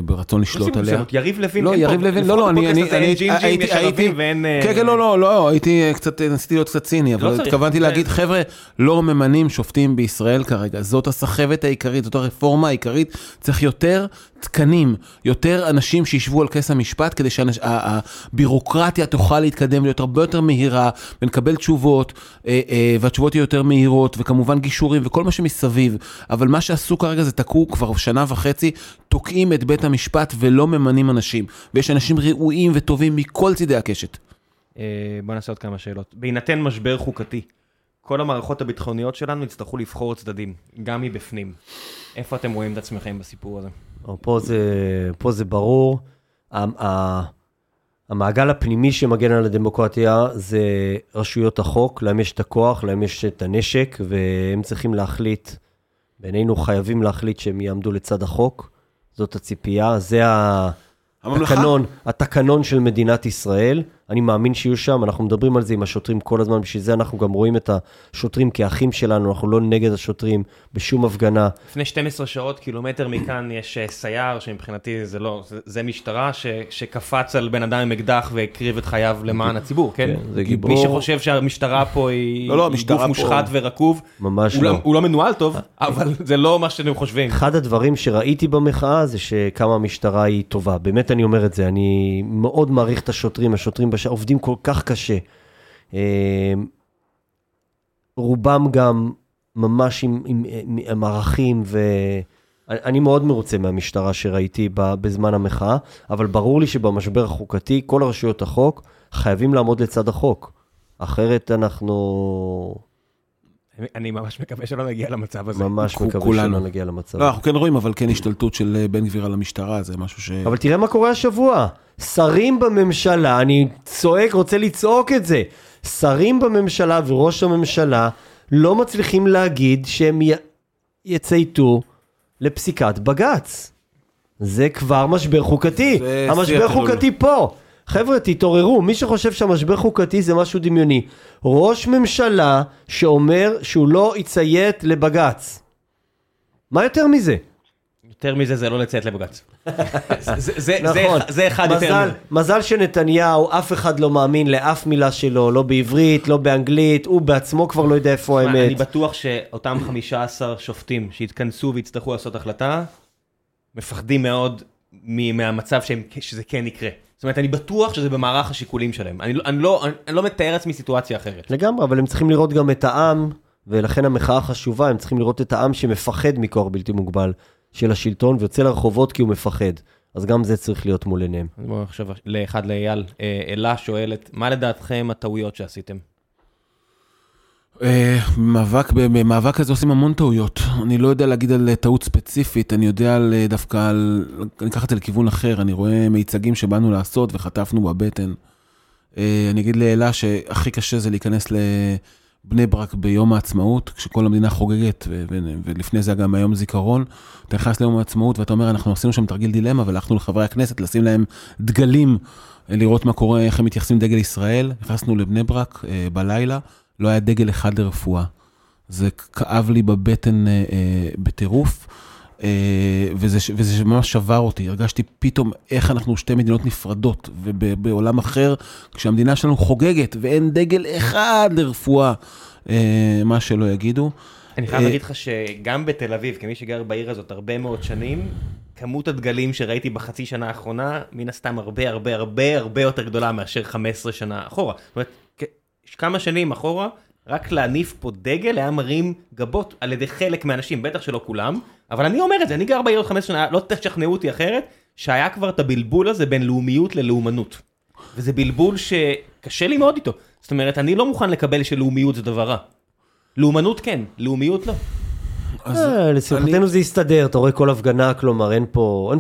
ברצון לשלוט עושים עליה. יריב לוין, לא, יריב לוין, לא, לא, אני, אני, אני, הייתי, הייתי. אה, כן, כן, לא, לא, לא, הייתי קצת, ניסיתי להיות קצת ציני, אבל צריך. התכוונתי זה- להגיד, חבר'ה, לא ממנים שופטים בישראל כרגע, זאת הסחבת העיקרית, זאת הרפורמה העיקרית, צריך יותר תקנים, יותר אנשים שישבו על כס המשפט, כדי שהבירוקרטיה תוכל להתקדם ולהיות הרבה יותר מהירה, ונקבל תשובות, אה, אה, והתשובות יהיו יותר מהירות, וכמובן גישורים וכל מה שמסביב, אבל מה שעשו כרגע זה תקעו כבר שנה וחצי, תוקעים את בית המשפט ולא ממנים אנשים, ויש אנשים ראויים וטובים מכל צידי הקשת. אה, בוא נעשה עוד כמה שאלות. בהינתן משבר חוקתי, כל המערכות הביטחוניות שלנו יצטרכו לבחור צדדים, גם מבפנים. איפה אתם רואים את עצמכם בסיפור הזה? פה, זה, פה זה ברור. המעגל הפנימי שמגן על הדמוקרטיה זה רשויות החוק, להם יש את הכוח, להם יש את הנשק, והם צריכים להחליט, בינינו חייבים להחליט שהם יעמדו לצד החוק. זאת הציפייה, זה. התקנון, התקנון של מדינת ישראל. אני מאמין שיהיו שם, אנחנו מדברים על זה עם השוטרים כל הזמן, בשביל זה אנחנו גם רואים את השוטרים כאחים שלנו, אנחנו לא נגד השוטרים בשום הפגנה. לפני 12 שעות, קילומטר מכאן, יש אה, סייר, שמבחינתי זה לא, זה, זה משטרה, ש, שקפץ על בן אדם עם אקדח והקריב את חייו למען הציבור, כן? כן, זה מי גיבור. שחושב שהמשטרה פה היא לא, לא, היא גוף פה- מושחת ורקוב, ממש הוא לא. לא, הוא לא מנוהל טוב, אבל זה לא מה שאתם חושבים. אחד הדברים שראיתי במחאה זה שכמה המשטרה היא טובה. באמת אני אומר את זה, אני מאוד מעריך את השוטרים, השוטרים בש... עובדים כל כך קשה. אה, רובם גם ממש עם, עם, עם, עם ערכים, ואני מאוד מרוצה מהמשטרה שראיתי בזמן המחאה, אבל ברור לי שבמשבר החוקתי, כל הרשויות החוק חייבים לעמוד לצד החוק. אחרת אנחנו אני ממש מקווה שלא נגיע למצב הזה. ממש מקווה כולנו. שלא נגיע למצב. לא, אנחנו כן רואים, אבל כן השתלטות של אה, בן גביר על המשטרה, זה משהו ש... אבל תראה מה קורה השבוע. שרים בממשלה, אני צועק, רוצה לצעוק את זה. שרים בממשלה וראש הממשלה לא מצליחים להגיד שהם י... יצייתו לפסיקת בג"ץ. זה כבר משבר חוקתי. המשבר. חוקתי פה. חבר'ה, תתעוררו, מי שחושב שהמשבר חוקתי זה משהו דמיוני. ראש ממשלה שאומר שהוא לא יציית לבג"ץ. מה יותר מזה? יותר מזה זה לא לציית לבג"ץ. זה- זה- נכון. זה- זה אחד יותר מזל, מזה. מזל שנתניהו, אף אחד לא מאמין לאף מילה שלו, לא בעברית, לא באנגלית, הוא בעצמו כבר לא יודע איפה תשמע, אני האמת. בטוח שאותם 15 שופטים שיתכנסו ויצטרכו לעשות החלטה, מפחדים מאוד מהמצב שהם, שזה כן יקרה. זאת אומרת, אני בטוח שזה במערך השיקולים שלהם. אני, לא- אני, לא, אני, אני לא מתאר לעצמי סיטואציה אחרת. לגמרי, אבל הם צריכים לראות גם את העם, ולכן המחאה חשובה, הם צריכים לראות את העם שמפחד מכוח בלתי מוגבל של השלטון, ויוצא לרחובות כי הוא מפחד. אז גם זה צריך להיות מול עיניהם. בואו עכשיו לאחד לאייל. אה, אלה שואלת, מה לדעתכם הטעויות שעשיתם? אה, במאבק, במאבק הזה עושים המון טעויות. אני לא יודע להגיד על טעות ספציפית, אני יודע על, אה, דווקא על... אני אקח את זה לכיוון אחר, אני רואה מיצגים שבאנו לעשות וחטפנו בבטן. אה, אני אגיד לאלה שהכי קשה זה להיכנס לבני ברק ביום העצמאות, כשכל המדינה חוגגת, ו- ו- ולפני זה גם היום זיכרון. אתה נכנס ליום העצמאות ואתה אומר, אנחנו עשינו שם תרגיל דילמה, והלכנו לחברי הכנסת לשים להם דגלים, לראות מה קורה, איך הם מתייחסים לדגל ישראל. נכנסנו לבני ברק בלילה. לא היה דגל אחד לרפואה. זה כאב לי בבטן אה, אה, בטירוף, אה, וזה, וזה ממש שבר אותי. הרגשתי פתאום איך אנחנו שתי מדינות נפרדות, ובעולם אחר, כשהמדינה שלנו חוגגת ואין דגל אחד לרפואה, אה, מה שלא יגידו. אני חייב אה, להגיד לך שגם בתל אביב, כמי שגר בעיר הזאת הרבה מאוד שנים, כמות הדגלים שראיתי בחצי שנה האחרונה, מן הסתם הרבה הרבה הרבה הרבה יותר גדולה מאשר 15 שנה אחורה. זאת אומרת, כמה שנים אחורה, רק להניף פה דגל היה מרים גבות על ידי חלק מהאנשים, בטח שלא כולם, אבל אני אומר את זה, אני גר בעיר עוד 15 שנה, לא תשכנעו אותי אחרת, שהיה כבר את הבלבול הזה בין לאומיות ללאומנות. וזה בלבול שקשה לי מאוד איתו. זאת אומרת, אני לא מוכן לקבל שלאומיות זה דבר רע. לאומנות כן, לאומיות לא. אה, לשמחתנו זה יסתדר, אתה רואה כל הפגנה, כלומר אין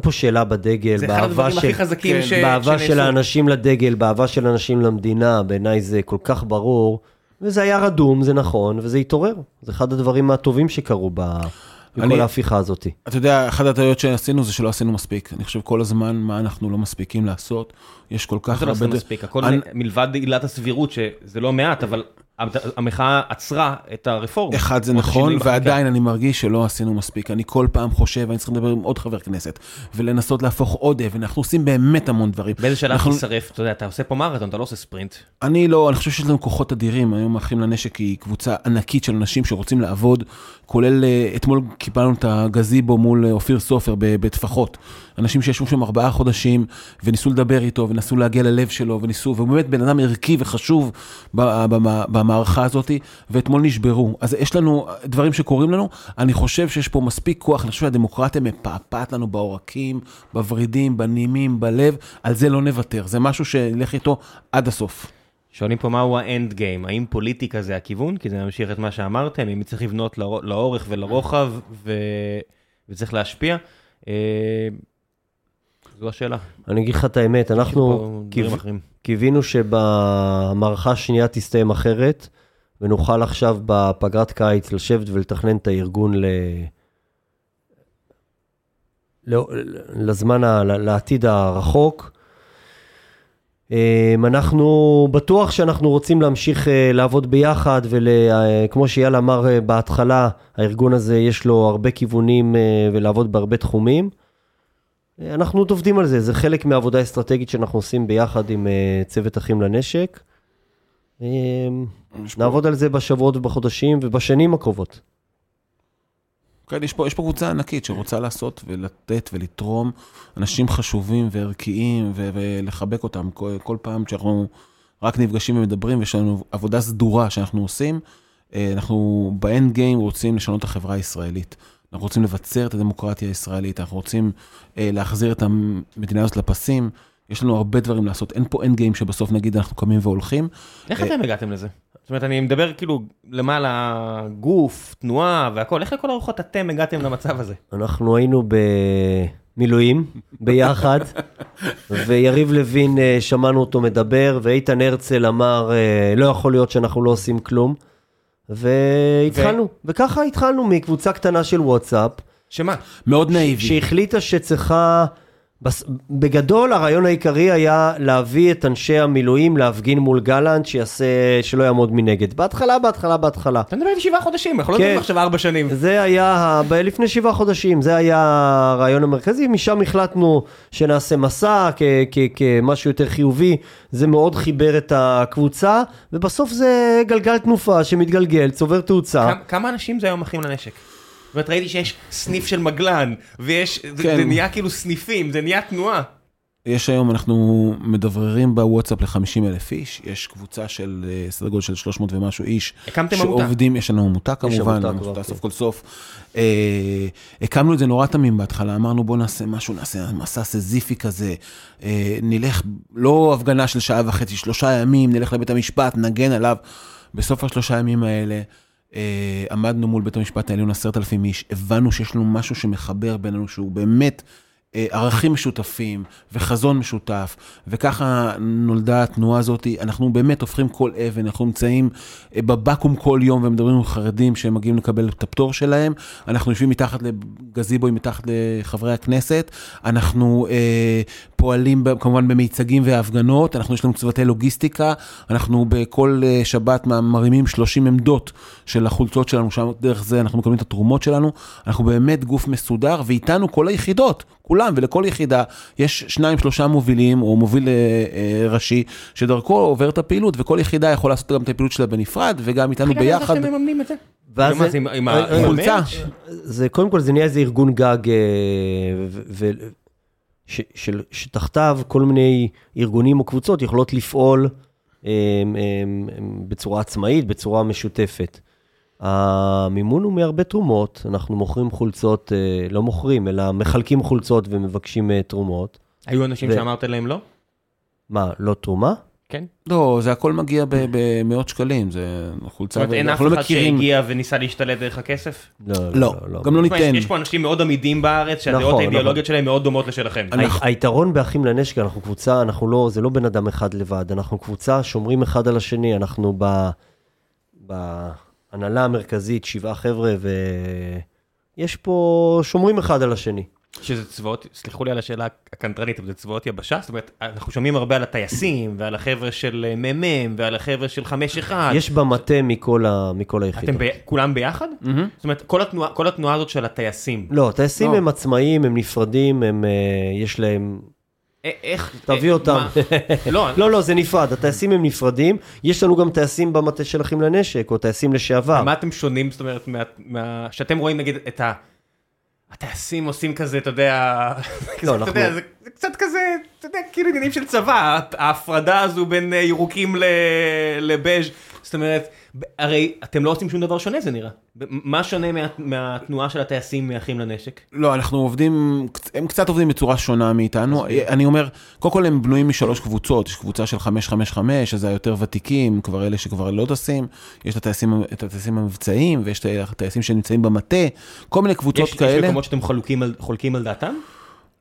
פה שאלה בדגל, זה אחד הדברים הכי חזקים שנעשו. באהבה של האנשים לדגל, באהבה של האנשים למדינה, בעיניי זה כל כך ברור, וזה היה רדום, זה נכון, וזה התעורר. זה אחד הדברים הטובים שקרו בכל ההפיכה הזאת. אתה יודע, אחת הטעויות שעשינו זה שלא עשינו מספיק. אני חושב כל הזמן מה אנחנו לא מספיקים לעשות. יש כל כך הרבה... זה לא מספיק, הכל מלבד עילת הסבירות, שזה לא מעט, אבל המחאה עצרה את הרפורמה. אחד זה נכון, ועדיין אני מרגיש שלא עשינו מספיק. אני כל פעם חושב, אני צריך לדבר עם עוד חבר כנסת, ולנסות להפוך עוד אבן, אנחנו עושים באמת המון דברים. באיזה שלב אנחנו... תשרף, אתה יודע, אתה עושה פה מרתון, אתה לא עושה ספרינט. אני לא, אני חושב שיש לנו כוחות אדירים, היום אחים לנשק היא קבוצה ענקית של אנשים שרוצים לעבוד, כולל אה, אתמול קיבלנו את הגזיבו מול אה, אופיר סופר בטפחות. אנשים שישבו שם ארבעה חודשים, וניסו לדבר איתו, ונסו להגיע ללב שלו, וניסו, והוא באמת בן אדם ערכי וחשוב במערכה הזאת, ואתמול נשברו. אז יש לנו דברים שקורים לנו, אני חושב שיש פה מספיק כוח, אני חושב שהדמוקרטיה מפעפעת לנו בעורקים, בוורידים, בנימים, בלב, על זה לא נוותר, זה משהו שנלך איתו עד הסוף. שואלים פה מהו האנד גיים, האם פוליטיקה זה הכיוון? כי זה ממשיך את מה שאמרתם, אם צריך לבנות לאורך ולרוחב ו... וצריך להשפיע. אה, זו השאלה. אני אגיד לך את האמת, אנחנו קיווינו שבמערכה השנייה תסתיים אחרת, ונוכל עכשיו בפגרת קיץ לשבת ולתכנן את הארגון ל... לזמן, לעתיד הרחוק. אמ, אנחנו בטוח שאנחנו רוצים להמשיך אה, לעבוד ביחד, וכמו שאייל אמר אה, בהתחלה, הארגון הזה יש לו הרבה כיוונים אה, ולעבוד בהרבה תחומים. אנחנו עוד עובדים על זה, זה חלק מהעבודה האסטרטגית שאנחנו עושים ביחד עם uh, צוות אחים לנשק. Um, נעבוד על זה בשבועות ובחודשים ובשנים הקרובות. כן, יש פה, יש פה קבוצה ענקית שרוצה לעשות ולתת ולתרום אנשים חשובים וערכיים ו- ולחבק אותם כל, כל פעם שאנחנו רק נפגשים ומדברים ויש לנו עבודה סדורה שאנחנו עושים, אה, אנחנו ב end game רוצים לשנות את החברה הישראלית. אנחנו רוצים לבצר את הדמוקרטיה הישראלית, אנחנו רוצים אה, להחזיר את המדינה הזאת לפסים. יש לנו הרבה דברים לעשות, אין פה end game שבסוף נגיד אנחנו קמים והולכים. איך אה, אתם הגעתם לזה? זאת אומרת, אני מדבר כאילו למעלה, גוף, תנועה והכל, איך לכל הרוחות אתם הגעתם למצב הזה? אנחנו היינו במילואים ביחד, ויריב לוין, אה, שמענו אותו מדבר, ואיתן הרצל אמר, אה, לא יכול להיות שאנחנו לא עושים כלום. והתחלנו, ו... וככה התחלנו מקבוצה קטנה של וואטסאפ. שמה? מאוד נאיבי. שהחליטה שצריכה. בגדול הרעיון העיקרי היה להביא את אנשי המילואים להפגין מול גלנט שיעשה, שלא יעמוד מנגד. בהתחלה, בהתחלה, בהתחלה. אתה מדבר על שבעה חודשים, אנחנו לא כן. מדברים עכשיו ארבע שנים. זה היה. לפני שבעה חודשים, זה היה הרעיון המרכזי, משם החלטנו שנעשה מסע. כמשהו יותר חיובי, זה מאוד חיבר את הקבוצה, ובסוף זה גלגל תנופה שמתגלגל, צובר תאוצה. כמה אנשים זה היום אחים לנשק? זאת אומרת, ראיתי שיש סניף של מגלן, ויש, כן. זה, זה נהיה כאילו סניפים, זה נהיה תנועה. יש היום, אנחנו מדבררים בוואטסאפ ל-50 אלף איש, יש קבוצה של אה, סדר גודל של 300 ומשהו איש. הקמתם עמותה. שעובדים, יש לנו עמותה כמובן, עמותה כבר, עמותה כן. סוף כל סוף. אה, הקמנו את זה נורא תמים בהתחלה, אמרנו בוא נעשה משהו, נעשה מסע סזיפי כזה, אה, נלך, לא הפגנה של שעה וחצי, שלושה ימים, נלך לבית המשפט, נגן עליו. בסוף השלושה ימים האלה, עמדנו מול בית המשפט העליון עשרת אלפים איש, הבנו שיש לנו משהו שמחבר בינינו, שהוא באמת אה, ערכים משותפים וחזון משותף, וככה נולדה התנועה הזאת. אנחנו באמת הופכים כל אבן, אנחנו נמצאים אה, בבקו"ם כל יום ומדברים עם חרדים שהם מגיעים לקבל את הפטור שלהם. אנחנו יושבים מתחת לגזיבוי, מתחת לחברי הכנסת. אנחנו אה, פועלים כמובן במיצגים והפגנות, אנחנו יש לנו צוותי לוגיסטיקה, אנחנו בכל אה, שבת מרימים 30 עמדות של החולצות שלנו, שם דרך זה אנחנו מקבלים את התרומות שלנו. אנחנו באמת גוף מסודר, ואיתנו כל היחידות, כולם, ולכל יחידה יש שניים, שלושה מובילים, או מוביל אה, אה, ראשי, שדרכו עובר את הפעילות, וכל יחידה יכולה לעשות גם את הפעילות שלה בנפרד, וגם איתנו ביחד. אתם מממנים את זה? ואז זה- עם- עם אה? זה קודם כל זה נהיה איזה ארגון גג אה, ו- ו- ש- של- שתחתיו כל מיני ארגונים או קבוצות יכולות לפעול אה, בצורה עצמאית, בצורה משותפת. המימון הוא מהרבה תרומות, אנחנו מוכרים חולצות, אה, לא מוכרים, אלא מחלקים חולצות ומבקשים אה, תרומות. היו אנשים ו- שאמרת להם לא? מה, לא תרומה? כן. לא, זה הכל מגיע ב- במאות שקלים, זה זאת חולצה, אומרת, אין אף לא אחד מכירים... שהגיע וניסה להשתלט דרך הכסף? לא, לא, גם לא תשמע, יש- ניתן. יש פה אנשים מאוד עמידים בארץ, שהדעות נכון, האידיאולוגיות שלהם מאוד דומות לשלכם. אני- ה- היתרון באחים לנשק, אנחנו קבוצה, אנחנו לא, זה לא בן אדם אחד לבד, אנחנו קבוצה, שומרים אחד על השני, אנחנו ב... בהנהלה המרכזית, שבעה חבר'ה, ויש פה, שומרים אחד על השני. שזה צבאות, סלחו לי על השאלה הקנטרנית, אבל זה צבאות יבשה? זאת אומרת, אנחנו שומעים הרבה על הטייסים, ועל החבר'ה של אה, מ"מ, ועל החבר'ה של 5-1. יש במטה מכל, ה, מכל היחידות. אתם ב... כולם ביחד? מהמם. זאת אומרת, כל התנועה, כל התנועה הזאת של הטייסים, לא, טייסים לא. הם עצמאיים, הם נפרדים, הם, אה, יש להם... איך... תביא אה, אותם. לא, לא, לא, זה נפרד, הטייסים הם נפרדים, יש לנו גם טייסים במטה של אחים לנשק, או טייסים לשעבר. מה אתם שונים, זאת אומרת. שאתם רואים נגיד את ה... הטייסים עושים כזה, אתה יודע, לא, אתה יודע, אנחנו- זה זה קצת כזה, אתה יודע, כאילו עניינים של צבא, ההפרדה הזו בין אה, ירוקים לבז', זאת אומרת, הרי אתם לא עושים שום דבר שונה זה נראה. מה שונה מה- מהתנועה של הטייסים מאחים לנשק? לא, אנחנו עובדים, הם קצת עובדים בצורה שונה מאיתנו. אני אומר, קודם כל הם בנויים משלוש קבוצות, יש קבוצה של 555, שזה היותר ותיקים, כבר אלה שכבר לא טסים, יש את הטייסים, את הטייסים המבצעיים, ויש את הטייסים שנמצאים במטה, כל מיני קבוצות יש יש כאלה. מקומות שאתם חולקים על- חולקים על דעתם?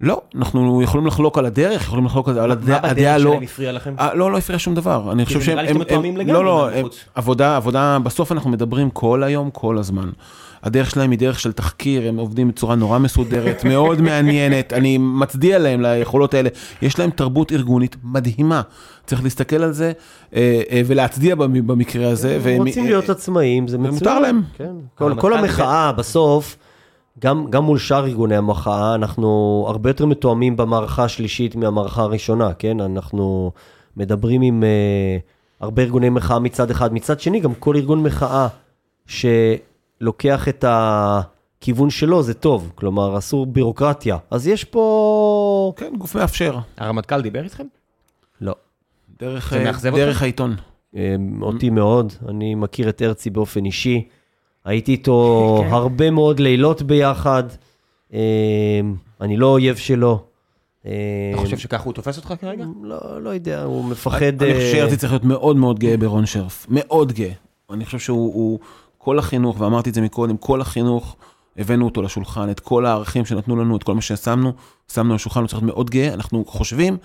לא, אנחנו יכולים לחלוק על הדרך, יכולים לחלוק על מה הדעה הדעה בדרך לא... שלהם הפריע לכם? אה, לא, לא הפריע שום דבר. אני חושב שהם... נראה לי שאתם לא, לא. עבודה, עבודה, בסוף אנחנו מדברים כל היום, כל הזמן. הדרך שלהם היא דרך של תחקיר, הם עובדים בצורה נורא מסודרת, מאוד מעניינת, אני מצדיע להם ליכולות האלה. יש להם תרבות ארגונית מדהימה. צריך להסתכל על זה אה, אה, ולהצדיע במ- במקרה הזה. הם רוצים להיות עצמאים, זה מצוין. ומותר להם. כן. כל, הרמטכ"ל כל דיבר- המחאה, בסוף, גם, גם מול שאר ארגוני המחאה, אנחנו הרבה יותר מתואמים במערכה השלישית מהמערכה הראשונה, כן? אנחנו מדברים עם uh, הרבה ארגוני מחאה מצד אחד. מצד שני, גם כל ארגון מחאה שלוקח את הכיוון שלו, זה טוב. כלומר, אסור בירוקרטיה. אז יש פה... כן, גוף מאפשר. הרמטכ"ל דיבר איתכם? לא. דרך, אה, דרך? העיתון. אה, אותי מאוד, אני מכיר את הרצי באופן אישי, הייתי איתו כן. הרבה מאוד לילות ביחד, אה, אני לא אויב שלו. אה, אתה חושב שככה הוא תופס אותך כרגע? לא, לא יודע, הוא מפחד... אני חושב אה, שהרצי צריך להיות מאוד מאוד גאה ברון שרף, מאוד גאה. אני חושב שהוא, הוא- כל החינוך, ואמרתי את זה מקודם, כל החינוך, הבאנו אותו לשולחן, את כל הערכים שנתנו לנו, את כל מה ששמנו, שמנו על השולחן, הוא צריך להיות מאוד גאה, אנחנו חושבים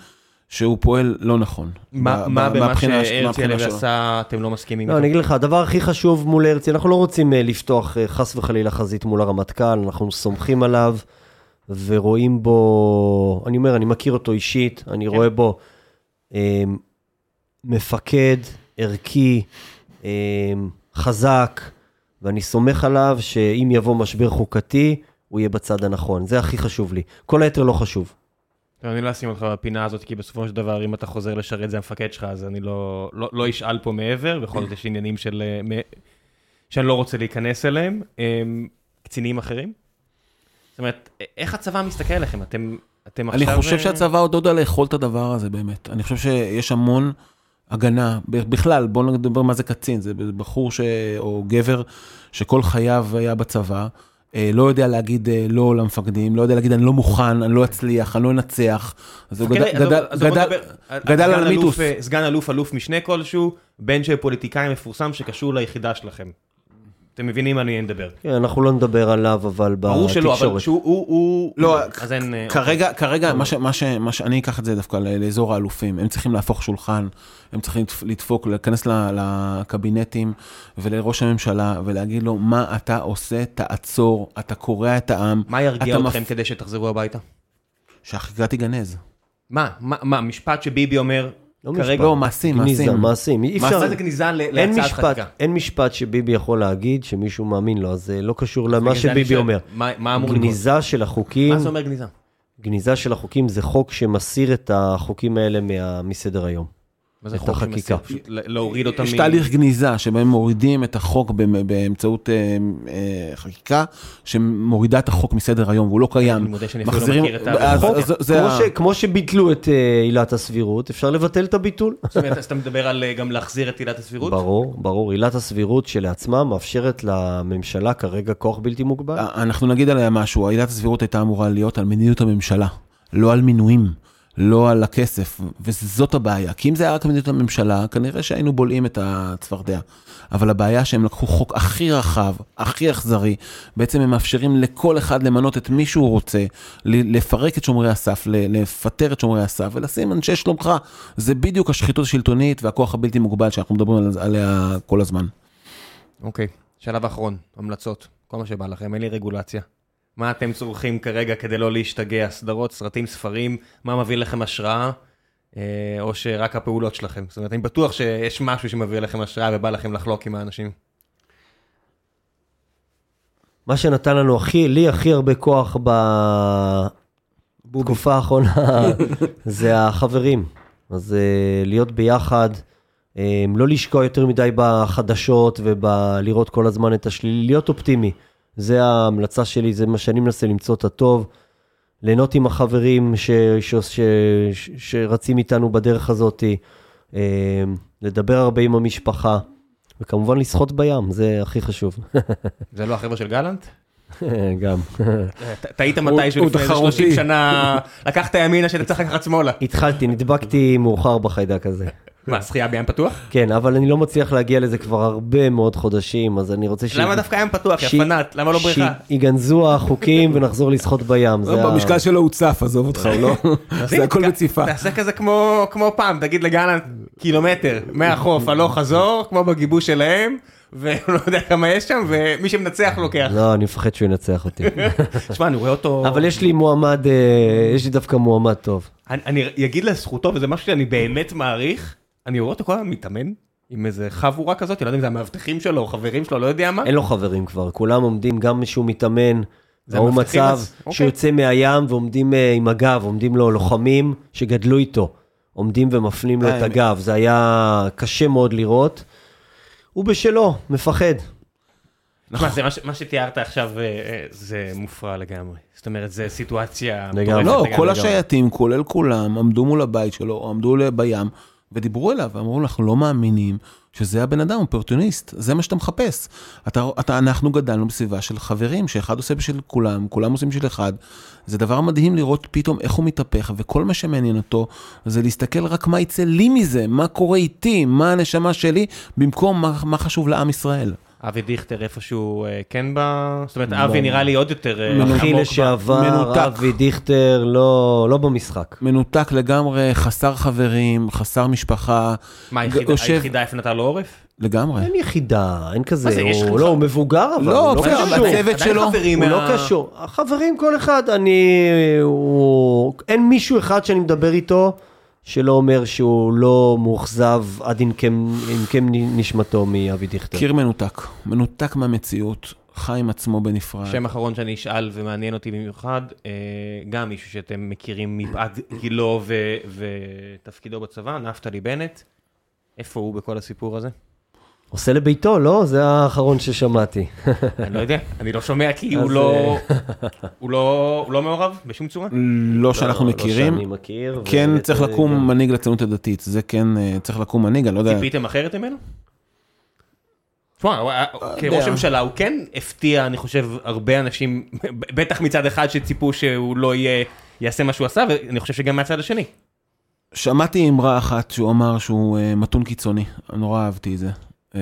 שהוא פועל לא נכון. מה במה שהרצי. עשה אתם לא מסכימים לא, איתו? אני אגיד לך, הדבר הכי חשוב מול הרצי, אנחנו לא רוצים אה, לפתוח אה, חס וחלילה חזית מול הרמטכ"ל, אנחנו סומכים עליו ורואים בו, אני אומר, אני מכיר אותו אישית, אני כן. רואה בו אה, מפקד, ערכי, אה, חזק, ואני סומך עליו שאם יבוא משבר חוקתי, הוא יהיה בצד הנכון, זה הכי חשוב לי. כל היתר לא חשוב. אני לא אשים אותך בפינה הזאת, כי בסופו של דבר, אם אתה חוזר לשרת זה המפקד שלך, אז אני לא, לא, לא אשאל פה מעבר, בכל זאת יש עניינים של... אה, שאני לא רוצה להיכנס אליהם. אה, קצינים אחרים? זאת אומרת, איך הצבא מסתכל עליכם? אתם, אתם אני עכשיו... חושב אה, שהצבא עוד לא יודע לאכול את הדבר הזה באמת. אני חושב שיש המון הגנה. בכלל, בואו נדבר מה זה קצין. זה בחור ש... או גבר שכל חייו היה בצבא, לא יודע להגיד אה, לא למפקדים, לא יודע להגיד אני לא מוכן, אני לא אצליח, אני לא אנצח. אז הוא גדל- על מיתוס. אה, סגן אלוף, אלוף משנה כלשהו, בן של פוליטיקאי מפורסם שקשור ליחידה שלכם. אתם מבינים מה אני מדבר. כן, אנחנו לא נדבר עליו, אבל ברור שלא, אבל בתקשורת. שהוא... הוא- הוא... לא, אז אין... אה, כרגע, כרגע, מה ש, מה ש, מה ש, אני אקח את זה דווקא לאזור האלופים. הם צריכים להפוך שולחן, הם צריכים לדפ- לדפוק, להיכנס ל- לקבינטים ולראש הממשלה ולהגיד לו, מה אתה עושה, תעצור, אתה קורע את העם, מה ירגיע אתכם כדי שתחזרו הביתה? שהחקיקה תיגנז. מה? מה? מה? משפט שביבי אומר לא כרגע? משפט. לא, מעשים, גניזה, מעשים. מעשים. אי אפשר... מה זה אין להצעת חקיקה? אין משפט שביבי יכול להגיד שמישהו מאמין לו, אז זה לא קשור למה שביבי אומר. מה- מה אמור לקרות? גניזה של החוקים, מה זה אומר גניזה? גניזה של החוקים זה חוק שמסיר את החוקים האלה מה- מסדר היום. מה זה חוק החקיקה. להוריד אותם יש מ- תהליך גניזה שבהם מורידים את החוק באמצעות אה, אה, חקיקה שמורידה את החוק מסדר היום והוא לא קיים. אני מודה שאני אפילו לא מכיר את החוק. אז זה כמו, ה- ש, כמו שביטלו את אה, עילת הסבירות, אפשר לבטל את הביטול. זאת אומרת, אז אתה מדבר על גם להחזיר את עילת הסבירות? ברור, ברור. עילת הסבירות שלעצמה מאפשרת לממשלה כרגע כוח בלתי מוגבל. אנחנו נגיד עליה משהו, עילת הסבירות הייתה אמורה להיות על מדיניות הממשלה, לא על מינויים, לא על הכסף, וזאת הבעיה. כי אם זה היה רק מדיניות הממשלה, כנראה שהיינו בולעים את הצפרדע. אבל הבעיה שהם לקחו חוק הכי רחב, הכי אכזרי, בעצם הם מאפשרים לכל אחד למנות את מי שהוא רוצה, לפרק את שומרי הסף, לפטר את שומרי הסף ולשים אנשי שלומך. זה בדיוק השחיתות השלטונית והכוח הבלתי מוגבל שאנחנו מדברים על- עליה כל הזמן. אוקיי, שלב אחרון, המלצות, כל מה שבא לכם, אין לי רגולציה. מה אתם צורכים כרגע כדי לא להשתגע? סדרות, סרטים, ספרים, מה מביא לכם השראה? אה, או שרק הפעולות שלכם? זאת אומרת, אני בטוח שיש משהו שמביא לכם השראה ובא לכם לחלוק עם האנשים. מה שנתן לנו הכי, לי הכי הרבה כוח בתקופה האחרונה, זה החברים. אז אה, להיות ביחד, אה, לא לשקוע יותר מדי בחדשות ובלראות כל הזמן את השלילי, להיות אופטימי. זה ההמלצה שלי, זה מה שאני מנסה למצוא את הטוב. ליהנות עם החברים ש, ש, ש, ש, שרצים איתנו בדרך הזאת, אה, לדבר הרבה עם המשפחה, וכמובן לשחות בים, זה הכי חשוב. זה לא החבר'ה של גלנט? גם. טעית מתישהו לפני איזה תחרותי. 30 שנה, לקחת ימינה שאתה צריך לקחת שמאלה. התחלתי, נדבקתי מאוחר בחיידק הזה. מה, שחייה בים פתוח? כן, אבל אני לא מצליח להגיע לזה כבר הרבה מאוד חודשים, אז אני רוצה ש... למה דווקא ים פתוח? ש- יא פנאט, למה לא בריכה? שיגנזו החוקים ונחזור לשחות בים. זה ה- במשקל שלו הוא צף, עזוב אותך, הוא לא... זה הכל בציפה. תעשה כזה כמו כמו פעם, תגיד לגלנט קילומטר מהחוף הלוך חזור, כמו בגיבוש שלהם, ולא יודע כמה יש שם, ומי שמנצח לוקח. לא, אני מפחד שהוא ינצח אותי. תשמע, אני רואה אותו... אבל יש לי מועמד, אה, יש לי דווקא מועמד טוב. אני, אני אגיד לזכותו, וזה משהו שאני באמת מעריך, אני רואה אותו כל הזמן מתאמן עם איזה חבורה כזאת, אני לא יודע אם זה המאבטחים שלו או חברים שלו, לא יודע מה. אין לו חברים כבר, כולם עומדים, גם כשהוא מתאמן, זה ראו מצב אז? שהוא אוקיי. יוצא מהים ועומדים אה, עם הגב, עומדים לו לוחמים שגדלו איתו, עומדים ומפנים לו אה, את הגב, זה היה קשה מאוד לראות. הוא בשלו, מפחד. תשמע, זה מה ש- מה שתיארת עכשיו, אה, זה מופרע לגמרי. זאת אומרת, זה סיטואציה... לגמרי. לא, לגמרי. כל השייטים, כולל כולם, עמדו מול הבית שלו, או עמדו בים, ודיברו אליו, ואמרו, אנחנו לא מאמינים שזה הבן אדם, אופורטוניסט, זה מה שאתה מחפש. אתה, אתה, אנחנו גדלנו בסביבה של חברים, שאחד עושה בשביל כולם, כולם עושים בשביל אחד. זה דבר מדהים לראות פתאום איך הוא מתהפך, וכל מה שמעניין אותו זה להסתכל רק מה יצא לי מזה, מה קורה איתי, מה הנשמה שלי, במקום מה, מה חשוב לעם ישראל. אבי דיכטר איפשהו אה, כן ב... זאת אומרת, לא. אבי נראה לי עוד יותר אה, ב- לשעבר. אבי דיכטר, לא לא במשחק. מנותק לגמרי, חסר חברים, חסר משפחה, מה, היחידה- יושב- היחידה איפה נתנה לו עורף? לגמרי. אין יחידה, אין כזה, מה זה, יש לך- הוא לא, הוא מבוגר אבל, לא, הוא לא קשור. הצוות שלו, חברים הוא לא קשור. החברים כל אחד, אני... הוא... אין מישהו אחד שאני מדבר איתו שלא אומר שהוא לא מאוכזב עד עמקם עמקם נשמתו מאבי דיכטר. קיר מנותק, מנותק מהמציאות, חי עם עצמו בנפרד. שם אחרון שאני אשאל ומעניין אותי במיוחד, אה, גם מישהו שאתם מכירים מפאת גילו ו- ותפקידו בצבא, נפתלי בנט. איפה הוא בכל הסיפור הזה? עושה לביתו, לא? זה האחרון ששמעתי. אני לא יודע, אני לא שומע כי הוא לא... הוא לא הוא לא מעורב בשום צורה? לא שאנחנו לא, מכירים. לא שאני מכיר. כן צריך לקום מנהיג לציונות הדתית, זה כן אה, צריך לקום מנהיג, אני לא יודע. ציפיתם אחרת ממנו? תשמע, היה- כראש. ממשלה הוא כן הפתיע, אני חושב, הרבה אנשים, בטח מצד אחד שציפו שהוא לא יהיה, יעשה מה שהוא עשה, ואני חושב שגם מהצד השני. שמעתי אמרה אחת שהוא אמר שהוא אה, מתון קיצוני, נורא אהבתי את זה. אה,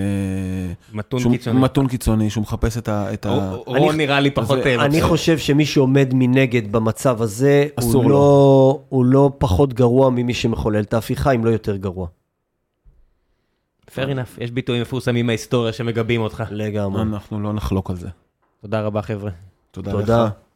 מתון שהוא קיצוני. מתון קיצוני, שהוא מחפש את ה... את ה... רון נראה לי פחות... אה, אני. חושב שמי שעומד מנגד במצב הזה, הוא לו. לא, הוא לא פחות גרוע ממי שמחולל את ההפיכה, אם לא יותר גרוע. fair enough, יש ביטויים מפורסמים מההיסטוריה שמגבים אותך. לגמרי. אנחנו לא נחלוק על זה. תודה רבה חבר'ה. תודה תודה. לך.